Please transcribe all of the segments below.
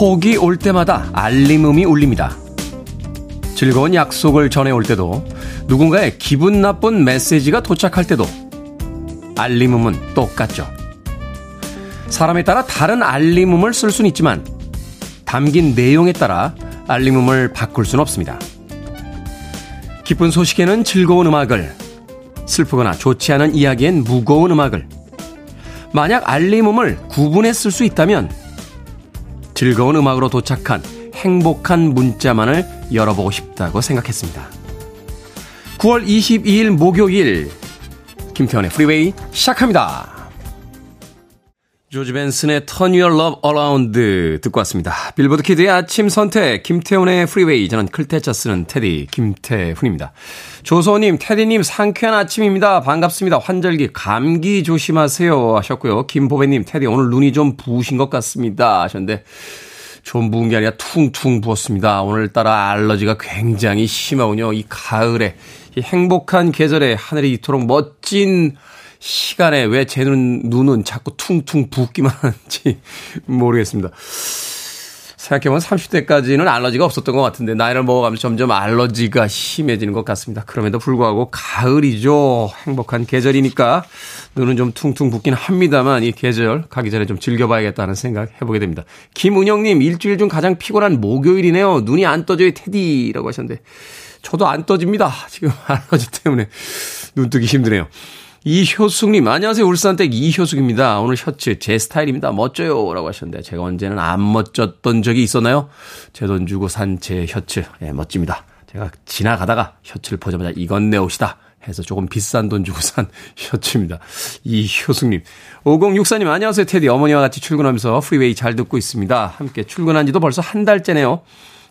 폭이 올 때마다 알림음이 울립니다. 즐거운 약속을 전해올 때도 누군가의 기분 나쁜 메시지가 도착할 때도 알림음은 똑같죠. 사람에 따라 다른 알림음을 쓸 수는 있지만 담긴 내용에 따라 알림음을 바꿀 수는 없습니다. 기쁜 소식에는 즐거운 음악을, 슬프거나 좋지 않은 이야기엔 무거운 음악을, 만약 알림음을 구분해 쓸 수 있다면 즐거운 음악으로 도착한 행복한 문자만을 열어보고 싶다고 생각했습니다. 9월 22일 목요일 김태훈의 프리웨이 시작합니다. 조지 벤슨의 Turn Your Love Around 듣고 왔습니다. 빌보드 키드의 아침 선택 김태훈의 프리웨이 저는 클 태 자 쓰는 테디 김태훈입니다. 조소님 테디님 상쾌한 아침입니다. 반갑습니다. 환절기 감기 조심하세요 하셨고요. 김보배님 테디 오늘 눈이 좀 부으신 것 같습니다 하셨는데 좀 부은 게 아니라 퉁퉁 부었습니다. 오늘따라 알러지가 굉장히 심하군요. 이 가을에 이 행복한 계절에 하늘이 이토록 멋진 시간에 왜 제 눈, 눈은 자꾸 퉁퉁 붓기만 하는지 모르겠습니다. 생각해보면 30대까지는 알러지가 없었던 것 같은데 나이를 먹어가면서 점점 알러지가 심해지는 것 같습니다. 그럼에도 불구하고 가을이죠. 행복한 계절이니까 눈은 좀 퉁퉁 붓긴 합니다만 이 계절 가기 전에 좀 즐겨봐야겠다는 생각 해보게 됩니다. 김은영님 일주일 중 가장 피곤한 목요일이네요. 눈이 안 떠져요 테디라고 하셨는데 저도 안 떠집니다. 지금 알러지 때문에 눈 뜨기 힘드네요. 이효숙님, 안녕하세요. 울산댁 이효숙입니다. 오늘 셔츠 제 스타일입니다. 멋져요. 라고 하셨는데, 제가 언제는 안 멋졌던 적이 있었나요? 제 돈 주고 산 제 셔츠. 예, 멋집니다. 제가 지나가다가 셔츠를 보자마자 이건 내 옷이다. 해서 조금 비싼 돈 주고 산 셔츠입니다. 이효숙님. 5064님, 안녕하세요. 테디. 어머니와 같이 출근하면서 프리웨이 잘 듣고 있습니다. 함께 출근한 지도 벌써 한 달째네요.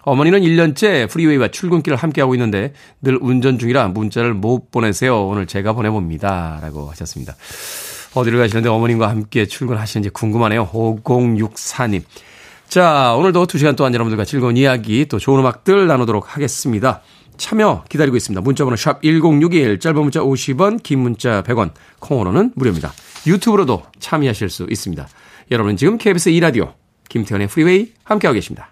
어머니는 1년째 프리웨이와 출근길을 함께하고 있는데 늘 운전 중이라 문자를 못 보내세요. 오늘 제가 보내봅니다. 라고 하셨습니다. 어디를 가시는데 어머님과 함께 출근하시는지 궁금하네요. 5064님. 자, 오늘도 2시간 동안 여러분들과 즐거운 이야기 또 좋은 음악들 나누도록 하겠습니다. 참여 기다리고 있습니다. 문자번호 샵 1061, 짧은 문자 50원, 긴 문자 100원, 콩으로는 무료입니다. 유튜브로도 참여하실 수 있습니다. 여러분은 지금 KBS 2라디오 김태훈의 프리웨이 함께하고 계십니다.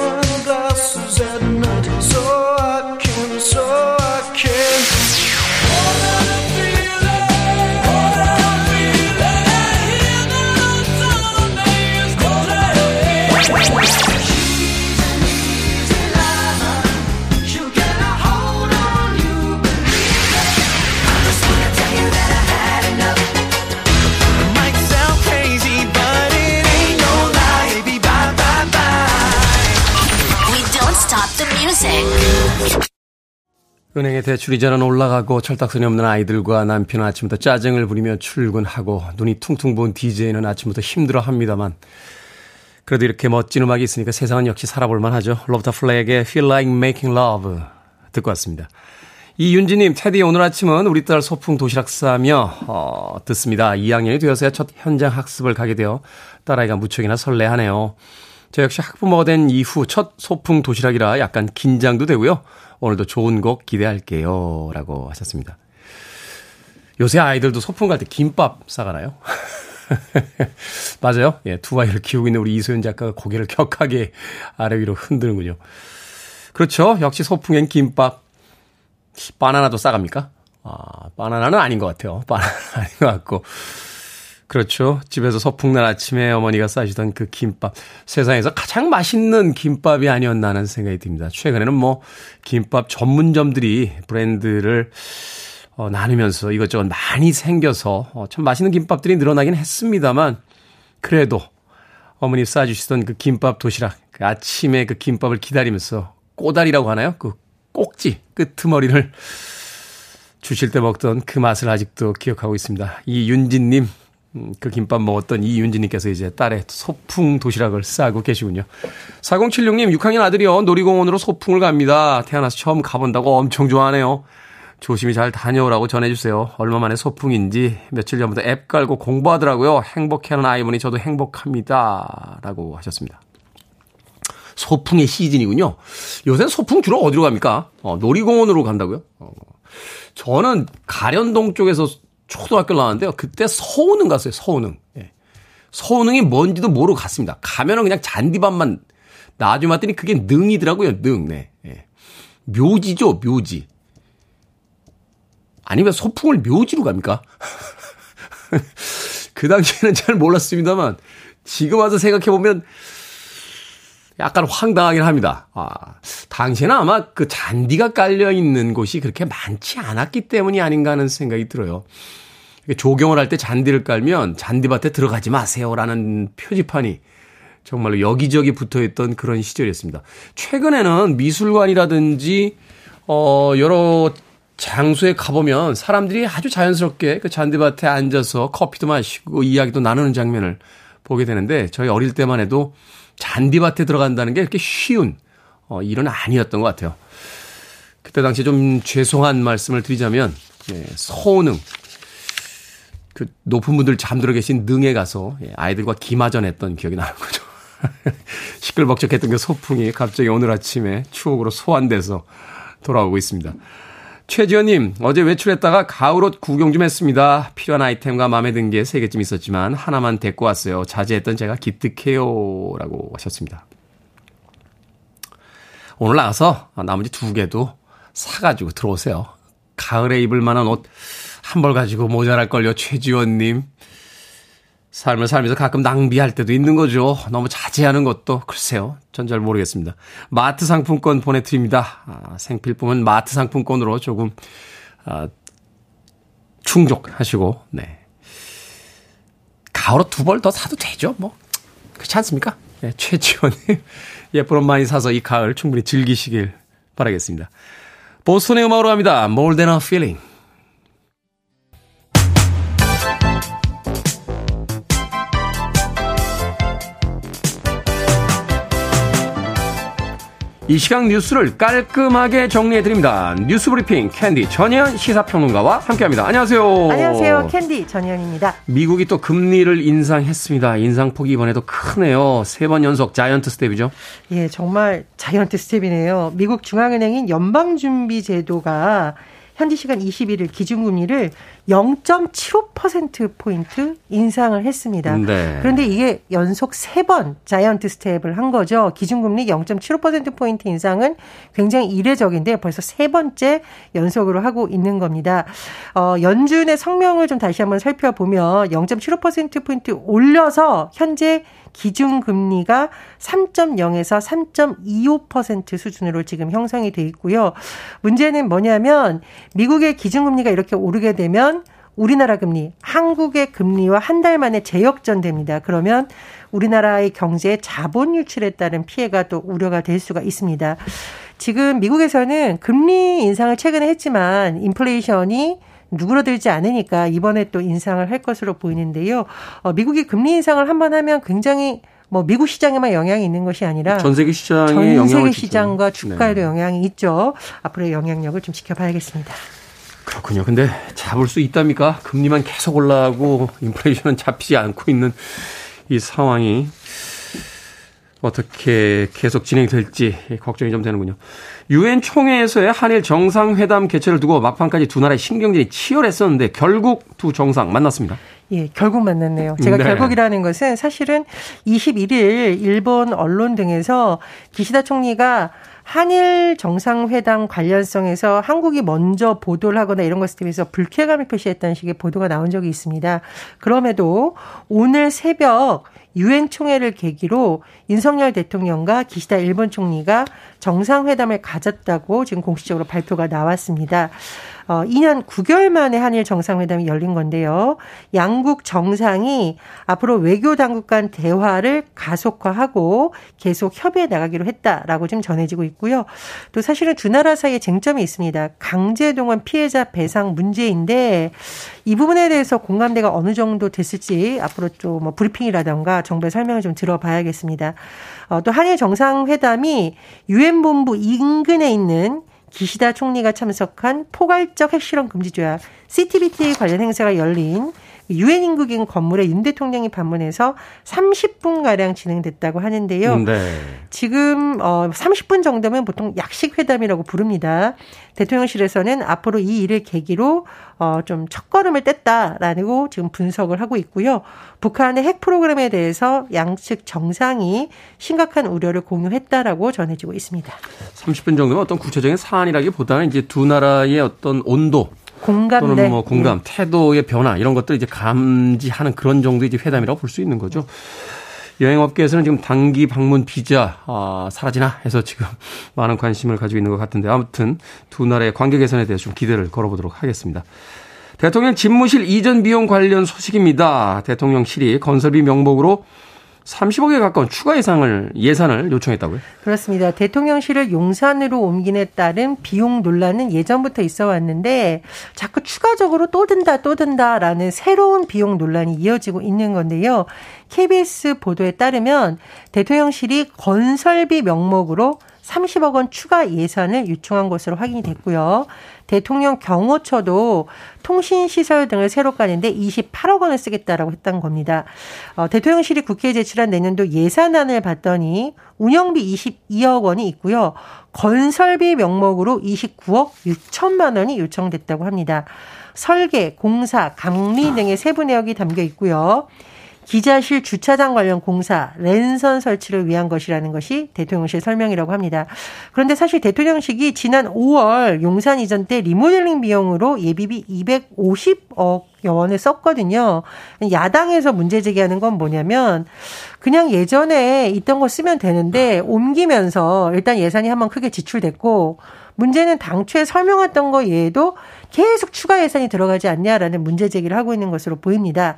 은행에 대출 이자는 올라가고 철딱선이 없는 아이들과 남편은 아침부터 짜증을 부리며 출근하고 눈이 퉁퉁 부은 DJ는 아침부터 힘들어합니다만 그래도 이렇게 멋진 음악이 있으니까 세상은 역시 살아볼만 하죠. 로버타 플렉의 Feel Like Making Love 듣고 왔습니다. 이윤지님, 테디 오늘 아침은 우리 딸 소풍 도시락 싸며 어, 듣습니다. 2학년이 되어서야 첫 현장 학습을 가게 되어 딸아이가 무척이나 설레하네요. 저 역시 학부모가 된 이후 첫 소풍 도시락이라 약간 긴장도 되고요. 오늘도 좋은 곡 기대할게요. 라고 하셨습니다. 요새 아이들도 소풍 갈 때 김밥 싸가나요? 맞아요. 예, 두 아이를 키우고 있는 우리 이소연 작가가 고개를 격하게 아래 위로 흔드는군요. 그렇죠. 역시 소풍엔 김밥. 바나나도 싸갑니까? 아, 바나나는 아닌 것 같아요. 바나나 아닌 것 같고. 그렇죠. 집에서 소풍날 아침에 어머니가 싸주던 그 김밥. 세상에서 가장 맛있는 김밥이 아니었나 하는 생각이 듭니다. 최근에는 뭐, 김밥 전문점들이 브랜드를 어, 나누면서 이것저것 많이 생겨서 어, 참 맛있는 김밥들이 늘어나긴 했습니다만, 그래도 어머니 싸주시던 그 김밥 도시락, 그 아침에 그 김밥을 기다리면서 꼬다리라고 하나요? 그 꼭지, 끄트머리를 주실 때 먹던 그 맛을 아직도 기억하고 있습니다. 이 윤진님, 음, 그 김밥 먹었던 이윤지님께서 이제 딸의 소풍 도시락을 싸고 계시군요. 4076님, 6학년 아들이요. 놀이공원으로 소풍을 갑니다. 태어나서 처음 가본다고 엄청 좋아하네요. 조심히 잘 다녀오라고 전해주세요. 얼마 만에 소풍인지 며칠 전부터 앱 깔고 공부하더라고요. 행복해하는 아이 보니 저도 행복합니다. 라고 하셨습니다. 소풍의 시즌이군요. 요새 소풍 주로 어디로 갑니까? 어, 놀이공원으로 간다고요? 어. 저는 가련동 쪽에서 초등학교 나왔는데요. 그때 서운흥 갔어요. 서운흥. 예. 서운흥이 뭔지도 모르고 갔습니다. 가면은 그냥 잔디밭만 나중에 봤더니 그게 능이더라고요. 능. 네. 예. 묘지죠. 묘지. 아니면 소풍을 묘지로 갑니까? 그 당시에는 잘 몰랐습니다만 지금 와서 생각해 보면 약간 황당하긴 합니다. 아, 당시에는 아마 그 잔디가 깔려 있는 곳이 그렇게 많지 않았기 때문이 아닌가 하는 생각이 들어요. 조경을 할 때 잔디를 깔면 잔디밭에 들어가지 마세요라는 표지판이 정말로 여기저기 붙어 있던 그런 시절이었습니다. 최근에는 미술관이라든지 어 여러 장소에 가보면 사람들이 아주 자연스럽게 그 잔디밭에 앉아서 커피도 마시고 이야기도 나누는 장면을 보게 되는데 저희 어릴 때만 해도 잔디밭에 들어간다는 게 이렇게 쉬운 어, 일은 아니었던 것 같아요. 그때 당시 좀 죄송한 말씀을 드리자면 예, 서운능 그 높은 분들 잠들어 계신 능에 가서 예, 아이들과 기마전 했던 기억이 나는 거죠. 시끌벅적했던 그 소풍이 갑자기 오늘 아침에 추억으로 소환돼서 돌아오고 있습니다. 최지현님, 어제 외출했다가 가을옷 구경 좀 했습니다. 필요한 아이템과 마음에 든 게 세 개쯤 있었지만 하나만 데리고 왔어요. 자제했던 제가 기특해요. 라고 하셨습니다. 오늘 나가서 나머지 두 개도 사가지고 들어오세요. 가을에 입을 만한 옷 한 벌 가지고 모자랄걸요. 최지원님. 삶을 살면서 가끔 낭비할 때도 있는 거죠. 너무 자제하는 것도 글쎄요. 전 잘 모르겠습니다. 마트 상품권 보내드립니다. 아, 생필품은 마트 상품권으로 조금 아, 충족하시고 네. 가을로 두 벌 더 사도 되죠. 뭐 그렇지 않습니까? 네, 최지원님 예쁜 옷 많이 사서 이 가을 충분히 즐기시길 바라겠습니다. 보스턴의 음악으로 갑니다. More than a feeling. 이 시각 뉴스를 깔끔하게 정리해드립니다. 뉴스 브리핑 캔디 전현 시사평론가와 함께합니다. 안녕하세요. 안녕하세요. 캔디 전현입니다. 미국이 또 금리를 인상했습니다. 인상폭이 이번에도 크네요. 세 번 연속 자이언트 스텝이죠. 예, 정말 자이언트 스텝이네요. 미국 중앙은행인 연방준비제도가 현지 시간 21일 기준금리를 0.75%포인트 인상을 했습니다. 네. 그런데 이게 연속 3번 자이언트 스텝을 한 거죠. 기준금리 0.75%포인트 인상은 굉장히 이례적인데 벌써 세 번째 연속으로 하고 있는 겁니다. 어, 연준의 성명을 좀 다시 한번 살펴보면 0.75%포인트 올려서 현재 기준금리가 3.0에서 3.25% 수준으로 지금 형성이 돼 있고요. 문제는 뭐냐면 미국의 기준금리가 이렇게 오르게 되면 우리나라 금리, 한국의 금리와 한 달 만에 재역전됩니다. 그러면 우리나라의 경제에 자본 유출에 따른 피해가 또 우려가 될 수가 있습니다. 지금 미국에서는 금리 인상을 최근에 했지만 인플레이션이 누그러들지 않으니까 이번에 또 인상을 할 것으로 보이는데요. 어, 미국이 금리 인상을 한 번 하면 굉장히 뭐 미국 시장에만 영향이 있는 것이 아니라 전 세계 시장에 전 세계 시장과 주가에도 네. 영향이 있죠. 앞으로의 영향력을 좀 지켜봐야겠습니다. 그렇군요. 근데 잡을 수 있답니까? 금리만 계속 올라가고 인플레이션은 잡히지 않고 있는 이 상황이 어떻게 계속 진행이 될지 걱정이 좀 되는군요. 유엔 총회에서의 한일 정상회담 개최를 두고 막판까지 두 나라의 신경전이 치열했었는데 결국 두 정상 만났습니다. 예, 결국 만났네요. 제가 네. 결국이라는 것은 사실은 21일 일본 언론 등에서 기시다 총리가 한일 정상회담 관련성에서 한국이 먼저 보도를 하거나 이런 것에 대해서 불쾌감을 표시했다는 식의 보도가 나온 적이 있습니다. 그럼에도 오늘 새벽 유엔 총회를 계기로 윤석열 대통령과 기시다 일본 총리가 정상회담을 가졌다고 지금 공식적으로 발표가 나왔습니다. 어, 2년 9개월 만에 한일 정상회담이 열린 건데요. 양국 정상이 앞으로 외교 당국 간 대화를 가속화하고 계속 협의해 나가기로 했다라고 좀 전해지고 있고요. 또 사실은 두 나라 사이에 쟁점이 있습니다. 강제동원 피해자 배상 문제인데 이 부분에 대해서 공감대가 어느 정도 됐을지 앞으로 좀 뭐 브리핑이라던가 정부의 설명을 좀 들어봐야겠습니다. 어, 또 한일 정상회담이 유엔 본부 인근에 있는 기시다 총리가 참석한 포괄적 핵실험 금지 조약 CTBT 관련 행사가 열린 유엔 인구기금 건물에 윤 대통령이 방문해서 30분 가량 진행됐다고 하는데요. 네. 지금 어 30분 정도면 보통 약식 회담이라고 부릅니다. 대통령실에서는 앞으로 이 일을 계기로 어좀 첫걸음을 뗐다라고 지금 분석을 하고 있고요. 북한의 핵 프로그램에 대해서 양측 정상이 심각한 우려를 공유했다라고 전해지고 있습니다. 30분 정도면 어떤 구체적인 사안이라기보다는 이제 두 나라의 어떤 온도 공감 또는 뭐 공감, 네. 태도의 변화 이런 것들 이제 감지하는 그런 정도의 이제 회담이라고 볼 수 있는 거죠. 여행업계에서는 지금 단기 방문 비자 아, 사라지나 해서 지금 많은 관심을 가지고 있는 것 같은데 아무튼 두 나라의 관계 개선에 대해서 좀 기대를 걸어보도록 하겠습니다. 대통령 집무실 이전 비용 관련 소식입니다. 대통령실이 건설비 명목으로 30억에 가까운 추가 예산을 예산을 요청했다고요? 그렇습니다. 대통령실을 용산으로 옮긴에 따른 비용 논란은 예전부터 있어 왔는데 자꾸 추가적으로 또 든다 또 든다라는 새로운 비용 논란이 이어지고 있는 건데요. KBS 보도에 따르면 대통령실이 건설비 명목으로 30억 원 추가 예산을 요청한 것으로 확인이 됐고요. 대통령 경호처도 통신시설 등을 새로 까는데 28억 원을 쓰겠다라고 했던 겁니다. 어, 대통령실이 국회에 제출한 내년도 예산안을 봤더니 운영비 22억 원이 있고요. 건설비 명목으로 29억 6천만 원이 요청됐다고 합니다. 설계, 공사, 강리 등의 세부 내역이 담겨 있고요. 기자실 주차장 관련 공사, 랜선 설치를 위한 것이라는 것이 대통령실 설명이라고 합니다. 그런데 사실 대통령실이 지난 5월 용산 이전 때 리모델링 비용으로 예비비 250억 원을 썼거든요. 야당에서 문제 제기하는 건 뭐냐면 그냥 예전에 있던 거 쓰면 되는데 옮기면서 일단 예산이 한번 크게 지출됐고 문제는 당초에 설명했던 거 외에도 계속 추가 예산이 들어가지 않냐라는 문제 제기를 하고 있는 것으로 보입니다.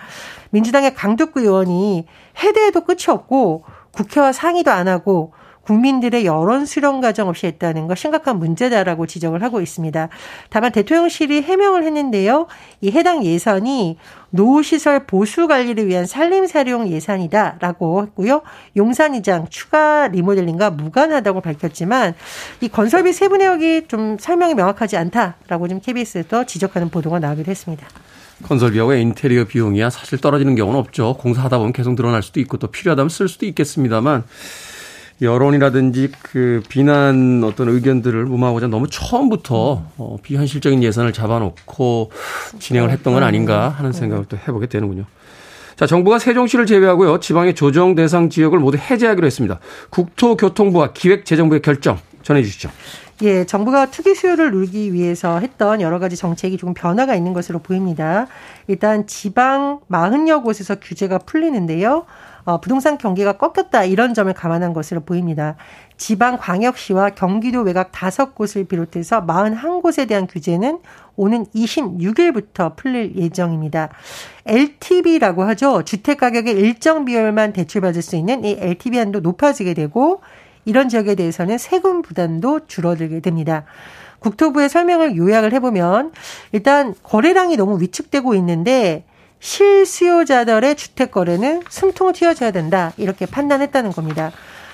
민주당의 강덕구 의원이 해대에도 끝이 없고 국회와 상의도 안 하고 국민들의 여론 수렴 과정 없이 했다는 거 심각한 문제다라고 지적을 하고 있습니다. 다만 대통령실이 해명을 했는데요. 이 해당 예산이 노후시설 보수 관리를 위한 산림 사용 예산이다라고 했고요. 용산이장 추가 리모델링과 무관하다고 밝혔지만 이 건설비 세부 내역이 좀 설명이 명확하지 않다라고 지금 KBS에서 지적하는 보도가 나오기도 했습니다. 건설비하고 인테리어 비용이야 사실 떨어지는 경우는 없죠. 공사하다 보면 계속 늘어날 수도 있고 또 필요하다면 쓸 수도 있겠습니다만 여론이라든지 그 비난 어떤 의견들을 무마하고자 너무 처음부터 어, 비현실적인 예산을 잡아놓고 진행을 했던 건 아닌가 하는 생각을 또 해보게 되는군요. 자, 정부가 세종시를 제외하고요. 지방의 조정 대상 지역을 모두 해제하기로 했습니다. 국토교통부와 기획재정부의 결정 전해 주시죠. 예, 정부가 투기 수요를 누르기 위해서 했던 여러 가지 정책이 조금 변화가 있는 것으로 보입니다. 일단 지방 40여 곳에서 규제가 풀리는데요. 어, 부동산 경기가 꺾였다 이런 점을 감안한 것으로 보입니다. 지방 광역시와 경기도 외곽 다섯 곳을 비롯해서 41곳에 대한 규제는 오는 26일부터 풀릴 예정입니다. LTV라고 하죠. 주택 가격의 일정 비율만 대출받을 수 있는 이 LTV 한도 높아지게 되고 이런 지역에 대해서는 세금 부담도 줄어들게 됩니다. 국토부의 설명을 요약을 해보면 일단 거래량이 너무 위축되고 있는데 실수요자들의 주택 거래는 숨통을 튀어줘야 된다. 이렇게 판단했다는 겁니다.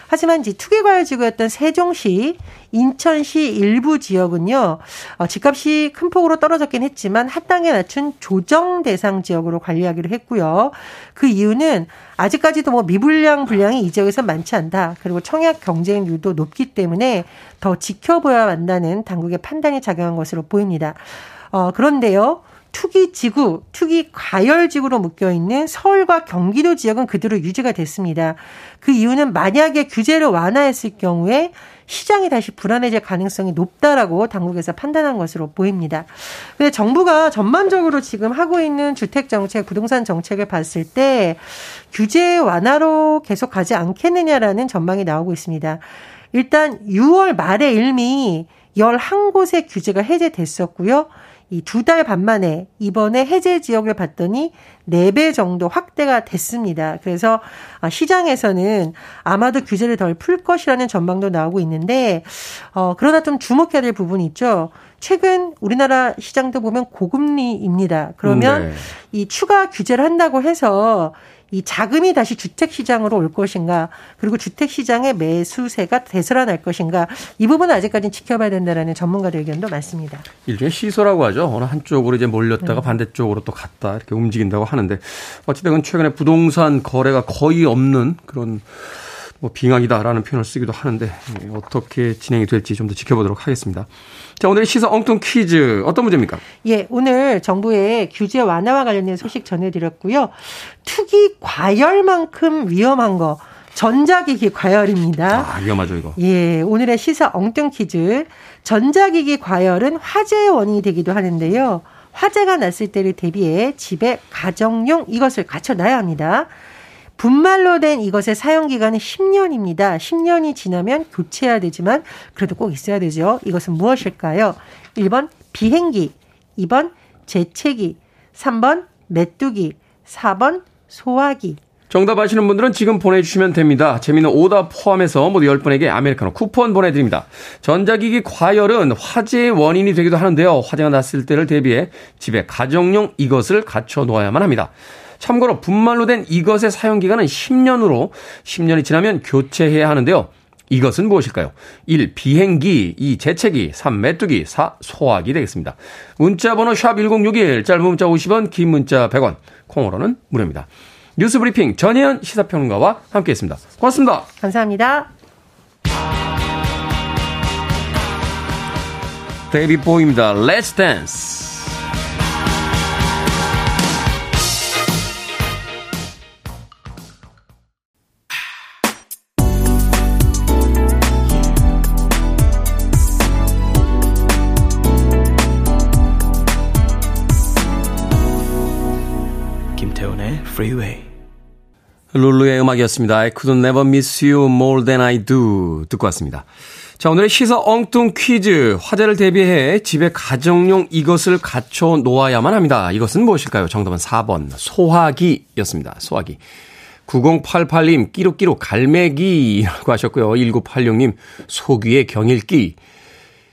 하지만 이제 투기과열지구였던 세종시, 인천시 일부 지역은요, 어, 집값이 큰 폭으로 떨어졌긴 했지만 합당에 낮춘 조정 대상 지역으로 관리하기로 했고요. 그 이유는 아직까지도 뭐 미불량 분량이 이 지역에서 많지 않다. 그리고 청약 경쟁률도 높기 때문에 더 지켜보야 한다는 당국의 판단이 작용한 것으로 보입니다. 어, 그런데요. 투기 지구, 투기 과열 지구로 묶여 있는 서울과 경기도 지역은 그대로 유지가 됐습니다. 그 이유는 만약에 규제를 완화했을 경우에 시장이 다시 불안해질 가능성이 높다라고 당국에서 판단한 것으로 보입니다. 근데 정부가 전반적으로 지금 하고 있는 주택 정책, 부동산 정책을 봤을 때 규제 완화로 계속 가지 않겠느냐라는 전망이 나오고 있습니다. 일단 6월 말에 일미 11곳의 규제가 해제됐었고요. 이 두 달 반 만에 이번에 해제 지역을 봤더니 4배 정도 확대가 됐습니다. 그래서 아, 시장에서는 아마도 규제를 덜 풀 것이라는 전망도 나오고 있는데, 어, 그러나 좀 주목해야 될 부분이 있죠. 최근 우리나라 시장도 보면 고금리입니다. 그러면 네. 이 추가 규제를 한다고 해서 이 자금이 다시 주택 시장으로 올 것인가 그리고 주택 시장의 매수세가 되살아날 것인가 이 부분은 아직까지는 지켜봐야 된다라는 전문가들 의견도 많습니다. 일종의 시소라고 하죠. 어느 한쪽으로 이제 몰렸다가 네. 반대쪽으로 또 갔다 이렇게 움직인다고 하는데 어찌됐건 최근에 부동산 거래가 거의 없는 그런 뭐 빙하기다라는 표현을 쓰기도 하는데 예, 어떻게 진행이 될지 좀 더 지켜보도록 하겠습니다. 자, 오늘의 시사 엉뚱 퀴즈 어떤 문제입니까? 예, 오늘 정부의 규제 완화와 관련된 소식 전해드렸고요. 투기 과열만큼 위험한 거 전자기기 과열입니다. 아, 위험하죠, 이거. 예, 오늘의 시사 엉뚱 퀴즈. 전자기기 과열은 화재의 원인이 되기도 하는데요. 화재가 났을 때를 대비해 집에 가정용 이것을 갖춰놔야 합니다. 분말로 된 이것의 사용 기간은 10년입니다. 10년이 지나면 교체해야 되지만 그래도 꼭 있어야 되죠. 이것은 무엇일까요? 1번 비행기, 2번 재채기, 3번 메뚜기, 4번 소화기. 정답 아시는 분들은 지금 보내주시면 됩니다. 재미는 오답 포함해서 모두 10분에게 아메리카노 쿠폰 보내드립니다. 전자기기 과열은 화재의 원인이 되기도 하는데요. 화재가 났을 때를 대비해 집에 가정용 이것을 갖춰 놓아야만 합니다. 참고로 분말로 된 이것의 사용 기간은 10년으로 10년이 지나면 교체해야 하는데요. 이것은 무엇일까요? 1. 비행기, 2. 재채기, 3. 메뚜기, 4. 소화기 되겠습니다. 문자 번호 샵1061, 짧은 문자 50원, 긴 문자 100원, 콩으로는 무료입니다. 뉴스 브리핑 전혜연 시사평론가와 함께했습니다. 고맙습니다. 감사합니다. 데이빗 보위입니다. Let's Dance. Freeway. 룰루의 음악이었습니다. I could never miss you more than I do. 듣고 왔습니다. 자, 오늘의 시사 엉뚱 퀴즈. 화재를 대비해 집에 가정용 이것을 갖춰 놓아야만 합니다. 이것은 무엇일까요? 정답은 4번. 소화기였습니다. 소화기. 9088님, 끼룩끼룩 갈매기라고 하셨고요. 1986님, 소귀에 경읽기.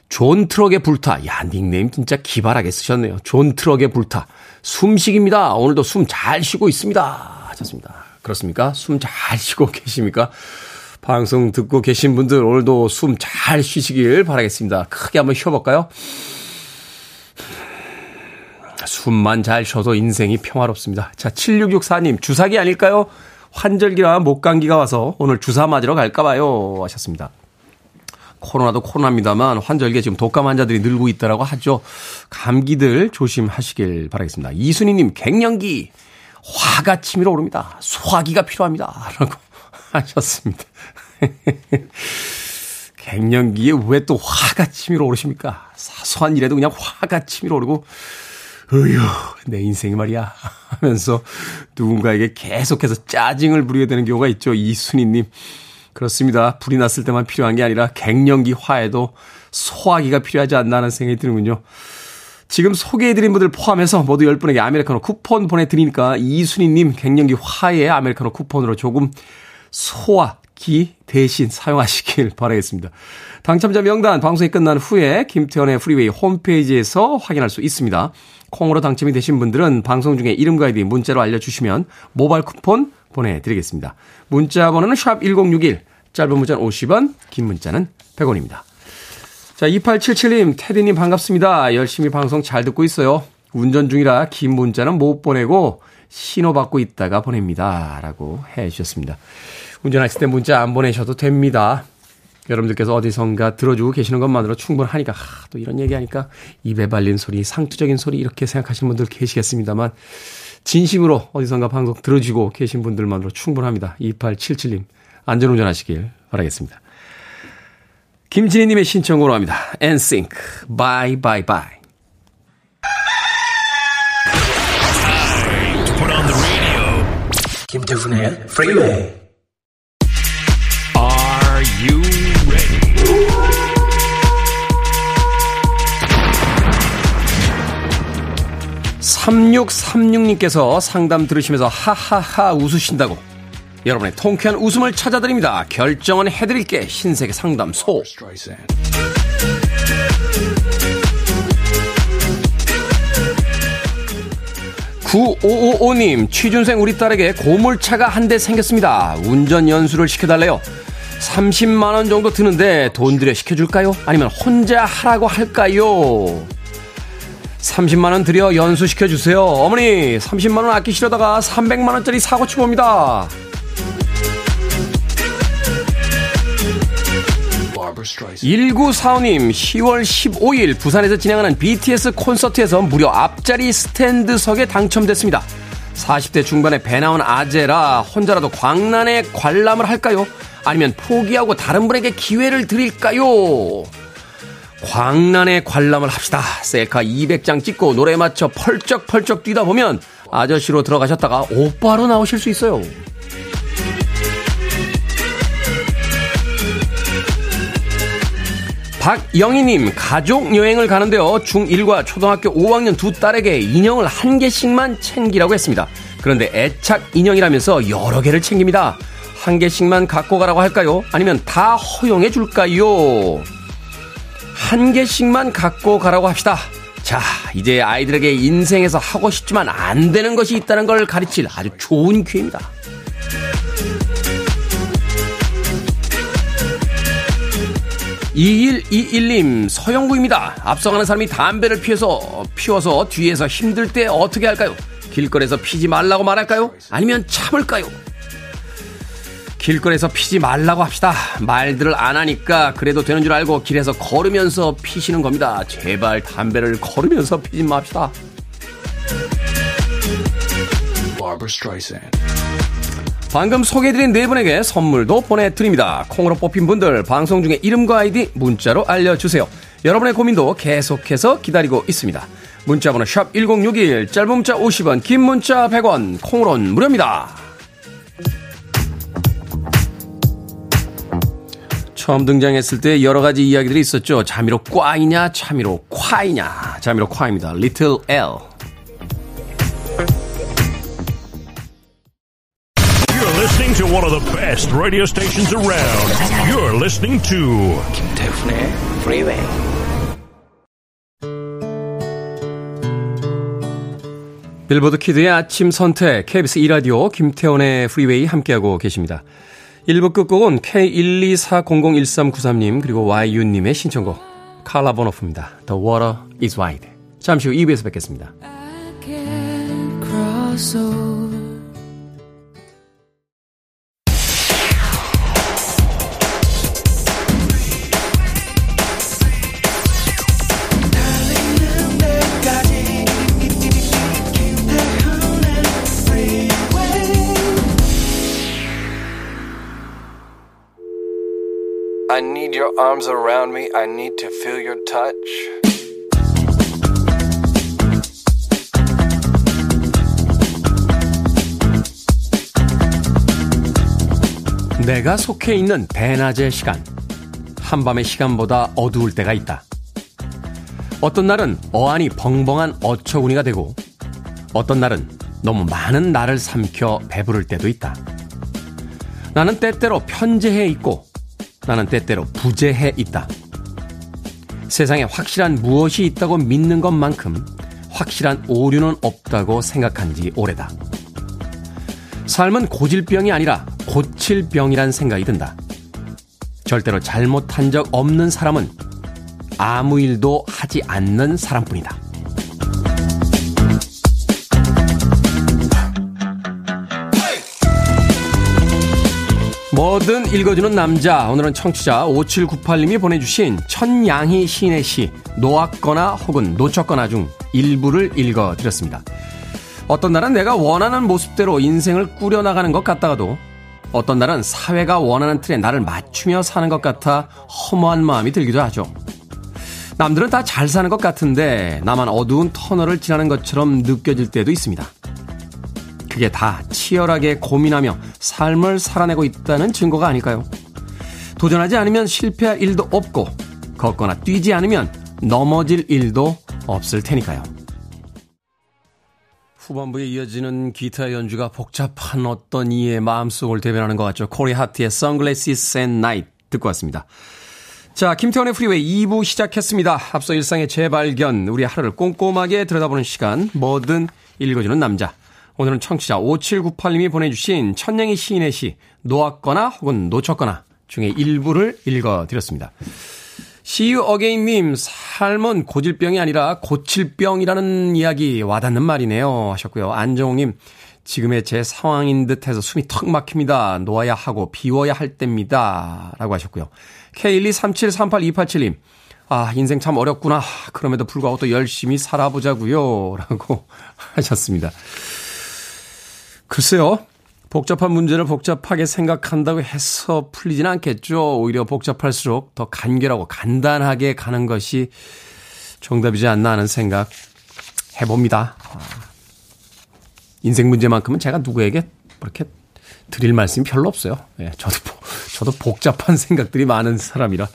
존 트럭에 불타. 야, 닉네임 진짜 기발하게 쓰셨네요. 존 트럭에 불타. 숨쉬기입니다. 오늘도 숨 잘 쉬고 있습니다. 하셨습니다. 그렇습니까? 숨 잘 쉬고 계십니까? 방송 듣고 계신 분들 오늘도 숨 잘 쉬시길 바라겠습니다. 크게 한번 쉬어볼까요? 숨만 잘 쉬어도 인생이 평화롭습니다. 자, 7664님, 주사기 아닐까요? 환절기나 목감기가 와서 오늘 주사 맞으러 갈까봐요. 하셨습니다. 코로나도 코로나입니다만 환절기에 지금 독감 환자들이 늘고 있다라고 하죠. 감기들 조심하시길 바라겠습니다. 이순희님 갱년기 화가 치밀어 오릅니다. 소화기가 필요합니다. 라고 하셨습니다. 갱년기에 왜 또 화가 치밀어 오르십니까? 사소한 일에도 그냥 화가 치밀어 오르고 어휴, 내 인생이 말이야. 하면서 누군가에게 계속해서 짜증을 부리게 되는 경우가 있죠. 이순희님. 그렇습니다. 불이 났을 때만 필요한 게 아니라 갱년기 화에도 소화기가 필요하지 않나 하는 생각이 드는군요. 지금 소개해드린 분들 포함해서 모두 10분에게 아메리카노 쿠폰 보내드리니까 이순희님 갱년기 화에 아메리카노 쿠폰으로 조금 소화기 대신 사용하시길 바라겠습니다. 당첨자 명단 방송이 끝난 후에 김태훈의 프리웨이 홈페이지에서 확인할 수 있습니다. 콩으로 당첨이 되신 분들은 방송 중에 이름과 아이디 문자로 알려주시면 모바일 쿠폰 보내드리겠습니다. 문자 번호는 샵 1061, 짧은 문자는 50원, 긴 문자는 100원입니다. 자, 2877님, 테디님 반갑습니다. 열심히 방송 잘 듣고 있어요. 운전 중이라 긴 문자는 못 보내고 신호 받고 있다가 보냅니다. 라고 해 주셨습니다. 운전하실 때 문자 안 보내셔도 됩니다. 여러분들께서 어디선가 들어주고 계시는 것만으로 충분하니까, 하, 또 이런 얘기하니까 입에 발린 소리, 상투적인 소리 이렇게 생각하시는 분들 계시겠습니다만, 진심으로 어디선가 방송 들어주고 계신 분들만으로 충분합니다. 2877님, 안전운전 하시길 바라겠습니다. 김진희님의 신청으로 합니다. NSYNC, Bye Bye Bye. 김태훈의 Freeway. 3636님께서 상담 들으시면서 하하하 웃으신다고 여러분의 통쾌한 웃음을 찾아드립니다. 결정은 해드릴게 흰색의 상담소. 9 9555님, 취준생 우리 딸에게 고물차가 한 대 생겼습니다. 운전 연수를 시켜달래요. 30만원 정도 드는데 돈 들여 시켜줄까요? 아니면 혼자 하라고 할까요? 30만원 들여 연수시켜 주세요. 어머니, 30만원 아끼시려다가 300만원짜리 사고치 봅니다. 1945님, 10월 15일 부산에서 진행하는 BTS 콘서트에서 무려 앞자리 스탠드석에 당첨됐습니다. 40대 중반에 배 나온 아재라 혼자라도 광란에 관람을 할까요? 아니면 포기하고 다른 분에게 기회를 드릴까요? 광란에 관람을 합시다. 셀카 200장 찍고 노래 맞춰 펄쩍펄쩍 뛰다 보면 아저씨로 들어가셨다가 오빠로 나오실 수 있어요. 박영희님, 가족 여행을 가는데요. 중1과 초등학교 5학년 두 딸에게 인형을 한 개씩만 챙기라고 했습니다. 그런데 애착 인형이라면서 여러 개를 챙깁니다. 한 개씩만 갖고 가라고 할까요? 아니면 다 허용해 줄까요? 한 개씩만 갖고 가라고 합시다. 자, 이제 아이들에게 인생에서 하고 싶지만 안 되는 것이 있다는 걸 가르칠 아주 좋은 기회입니다. 2121님, 서영구입니다. 앞서가는 사람이 담배를 피워서, 피워서 뒤에서 힘들 때 어떻게 할까요? 길거리에서 피지 말라고 말할까요? 아니면 참을까요? 길거리에서 피지 말라고 합시다. 말들을 안 하니까 그래도 되는 줄 알고 길에서 걸으면서 피시는 겁니다. 제발 담배를 걸으면서 피지 맙시다. 방금 소개해드린 네 분에게 선물도 보내드립니다. 콩으로 뽑힌 분들 방송 중에 이름과 아이디 문자로 알려주세요. 여러분의 고민도 계속해서 기다리고 있습니다. 문자번호 샵 1061, 짧은 문자 50원, 긴 문자 100원, 콩으로는 무료입니다. 처음 등장했을 때 여러 가지 이야기들이 있었죠. 자미로 꽈이냐, 차미로 콰이냐. 자미로 콰입니다. Little L. listening to one of the best radio stations around. You're listening to 김태훈의 Freeway. 빌보드 키드의 아침 선택 KBS 2라디오 김태훈의 프리웨이 함께하고 계십니다. 1부 끝곡은 K124001393님 그리고 YU님의 신청곡 칼라 보노프입니다. The water is wide. 잠시 후 2부에서 뵙겠습니다. Your arms around me. I need to feel your touch. 내가 속해 있는 대낮의 시간. 한밤의 시간보다 어두울 때가 있다. 어떤 날은 어안이 벙벙한 어처구니가 되고, 어떤 날은 너무 많은 나를 삼켜 배부를 때도 있다. 나는 때때로 편재해 있고, 나는 때때로 부재해 있다. 세상에 확실한 무엇이 있다고 믿는 것만큼 확실한 오류는 없다고 생각한 지 오래다. 삶은 고질병이 아니라 고칠 병이란 생각이 든다. 절대로 잘못한 적 없는 사람은 아무 일도 하지 않는 사람뿐이다. 뭐든 읽어주는 남자. 오늘은 청취자 5798님이 보내주신 천양희 시인의 시, 놓았거나 혹은 놓쳤거나 중 일부를 읽어드렸습니다. 어떤 날은 내가 원하는 모습대로 인생을 꾸려나가는 것 같다가도 어떤 날은 사회가 원하는 틀에 나를 맞추며 사는 것 같아 허무한 마음이 들기도 하죠. 남들은 다 잘 사는 것 같은데 나만 어두운 터널을 지나는 것처럼 느껴질 때도 있습니다. 그게 다 치열하게 고민하며 삶을 살아내고 있다는 증거가 아닐까요? 도전하지 않으면 실패할 일도 없고, 걷거나 뛰지 않으면 넘어질 일도 없을 테니까요. 후반부에 이어지는 기타 연주가 복잡한 어떤 이의 마음속을 대변하는 것 같죠. 코리 하트의 Sunglasses at Night 듣고 왔습니다. 자, 김태훈의 프리웨이 2부 시작했습니다. 앞서 일상의 재발견, 우리 하루를 꼼꼼하게 들여다보는 시간, 뭐든 읽어주는 남자. 오늘은 청취자 5798님이 보내주신 천냥이 시인의 시, 놓았거나 혹은 놓쳤거나 중에 일부를 읽어드렸습니다. You again님, 삶은 고질병이 아니라 고칠병이라는 이야기 와닿는 말이네요. 하셨고요. 안정욱님, 지금의 제 상황인 듯 해서 숨이 턱 막힙니다. 놓아야 하고 비워야 할 때입니다. 라고 하셨고요. K123738287님, 아, 인생 참 어렵구나. 그럼에도 불구하고 또 열심히 살아보자고요. 라고 하셨습니다. 글쎄요. 복잡한 문제를 복잡하게 생각한다고 해서 풀리진 않겠죠. 오히려 복잡할수록 더 간결하고 간단하게 가는 것이 정답이지 않나 하는 생각 해봅니다. 아, 인생 문제만큼은 제가 누구에게 그렇게 드릴 말씀이 별로 없어요. 예, 저도, 저도 복잡한 생각들이 많은 사람이라.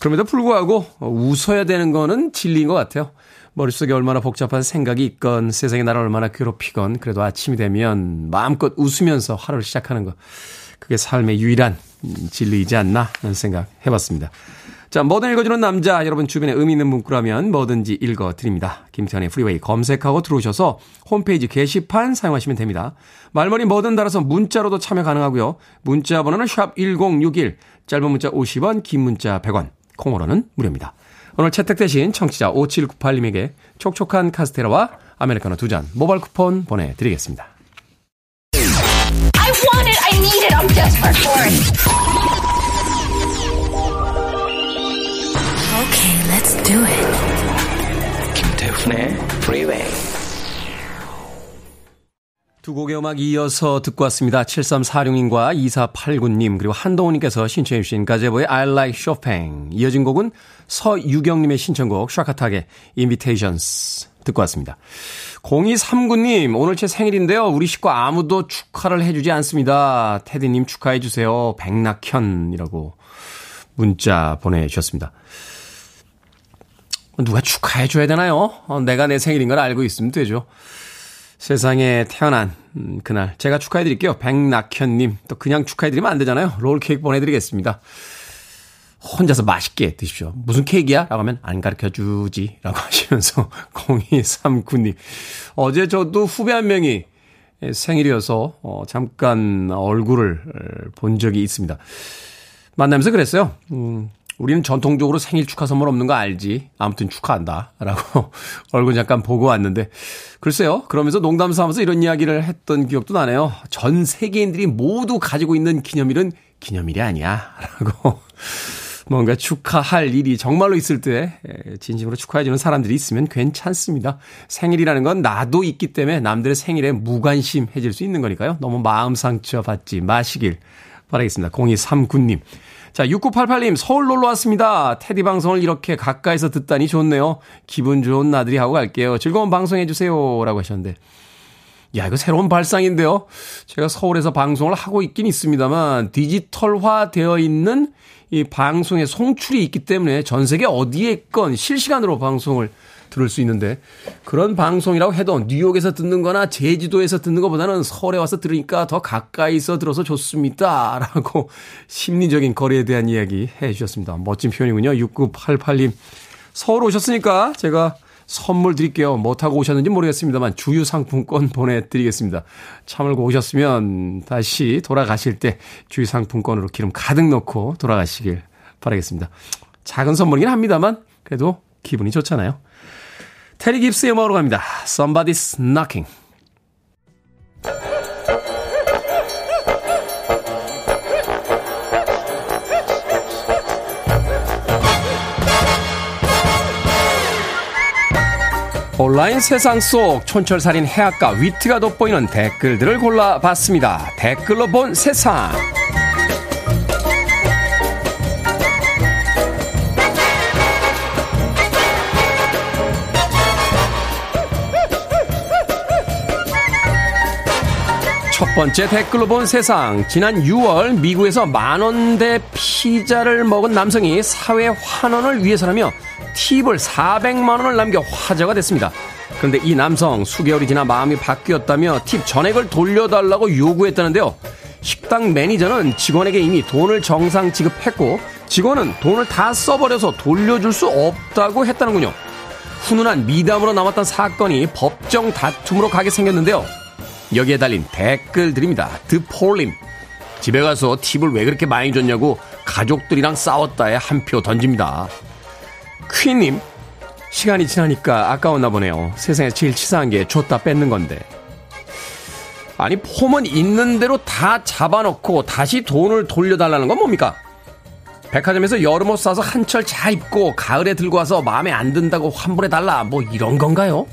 그럼에도 불구하고 웃어야 되는 거는 진리인 것 같아요. 머릿속에 얼마나 복잡한 생각이 있건 세상이 나를 얼마나 괴롭히건 그래도 아침이 되면 마음껏 웃으면서 하루를 시작하는 것. 그게 삶의 유일한 진리이지 않나 하는 생각 해봤습니다. 자, 뭐든 읽어주는 남자, 여러분 주변에 의미 있는 문구라면 뭐든지 읽어드립니다. 김태현의 프리웨이 검색하고 들어오셔서 홈페이지 게시판 사용하시면 됩니다. 말머리 뭐든 달아서 문자로도 참여 가능하고요. 문자 번호는 샵 1061, 짧은 문자 50원, 긴 문자 100원, 콩으로는 무료입니다. 오늘 채택되신 청취자 5798님에게 촉촉한 카스테라와 아메리카노 두 잔 모바일 쿠폰 보내드리겠습니다. I want it, I need it, I'm desperate for it. Okay, let's do it. 김태훈의 Freeway. 두 곡의 음악 이어서 듣고 왔습니다. 7346님과 2489님 그리고 한동훈님께서 신청해 주신 가제보의 I Like Chopin 이어진 곡은 서유경님의 신청곡 샤카탁의 Invitations 듣고 왔습니다. 0239님 오늘 제 생일인데요. 우리 식구 아무도 축하를 해주지 않습니다. 테디님 축하해 주세요. 백낙현이라고 문자 보내주셨습니다. 누가 축하해 줘야 되나요? 어, 내가 내 생일인 걸 알고 있으면 되죠. 세상에 태어난 음, 그날 제가 축하해 드릴게요. 백낙현 님 또 그냥 축하해 드리면 안 되잖아요. 롤 케이크 보내 드리겠습니다. 혼자서 맛있게 드십시오. 무슨 케이크야? 라고 하면 안 가르쳐 주지. 라고 하시면서 0239님. 어제 저도 후배 한 명이 생일이어서 어, 잠깐 얼굴을 본 적이 있습니다. 만나면서 그랬어요. 음, 우리는 전통적으로 생일 축하 선물 없는 거 알지? 아무튼 축하한다. 라고 얼굴 잠깐 보고 왔는데. 글쎄요. 그러면서 농담 삼아서 이런 이야기를 했던 기억도 나네요. 전 세계인들이 모두 가지고 있는 기념일은 기념일이 아니야. 라고. 뭔가 축하할 일이 정말로 있을 때 진심으로 축하해주는 사람들이 있으면 괜찮습니다. 생일이라는 건 나도 있기 때문에 남들의 생일에 무관심해질 수 있는 거니까요. 너무 마음 상처 받지 마시길 바라겠습니다. 0239님. 자, 6988님, 서울 놀러 왔습니다. 테디 방송을 이렇게 가까이서 듣다니 좋네요. 기분 좋은 나들이 하고 갈게요. 즐거운 방송 해주세요. 라고 하셨는데. 야, 이거 새로운 발상인데요. 제가 서울에서 방송을 하고 있긴 있습니다만, 디지털화 되어 있는 이 방송의 송출이 있기 때문에 전 세계 어디에 있건 실시간으로 방송을 들을 수 있는데 그런 방송이라고 해도 뉴욕에서 듣는 거나 제주도에서 듣는 것보다는 서울에 와서 들으니까 더 가까이서 들어서 좋습니다. 라고 심리적인 거리에 대한 이야기 해 주셨습니다. 멋진 표현이군요. 6988님. 서울 오셨으니까 제가 선물 드릴게요. 뭐 타고 오셨는지 모르겠습니다만 주유 상품권 보내드리겠습니다. 참을고 오셨으면 다시 돌아가실 때 주유 상품권으로 기름 가득 넣고 돌아가시길 바라겠습니다. 작은 선물이긴 합니다만 그래도 기분이 좋잖아요. 테리 깁스의 음악으로 갑니다. Somebody's Knocking. 온라인 세상 속 촌철살인 해악과 위트가 돋보이는 댓글들을 골라봤습니다. 댓글로 본 세상. 첫 번째 댓글로 본 세상. 지난 6월 미국에서 만원대 피자를 먹은 남성이 사회 환원을 위해서라며 팁을 400만원을 남겨 화제가 됐습니다. 그런데 이 남성 수개월이 지나 마음이 바뀌었다며 팁 전액을 돌려달라고 요구했다는데요. 식당 매니저는 직원에게 이미 돈을 정상 지급했고 직원은 돈을 다 써버려서 돌려줄 수 없다고 했다는군요. 훈훈한 미담으로 남았던 사건이 법정 다툼으로 가게 생겼는데요. 여기에 달린 댓글들입니다. 드폴림. 집에 가서 팁을 왜 그렇게 많이 줬냐고 가족들이랑 싸웠다에 한 표 던집니다. 퀸님, 시간이 지나니까 아까웠나 보네요. 세상에 제일 치사한 게 줬다 뺏는 건데. 아니, 폼은 있는 대로 다 잡아놓고 다시 돈을 돌려달라는 건 뭡니까? 백화점에서 여름옷 사서 한철 잘 입고 가을에 들고 와서 마음에 안 든다고 환불해달라. 뭐 이런 건가요?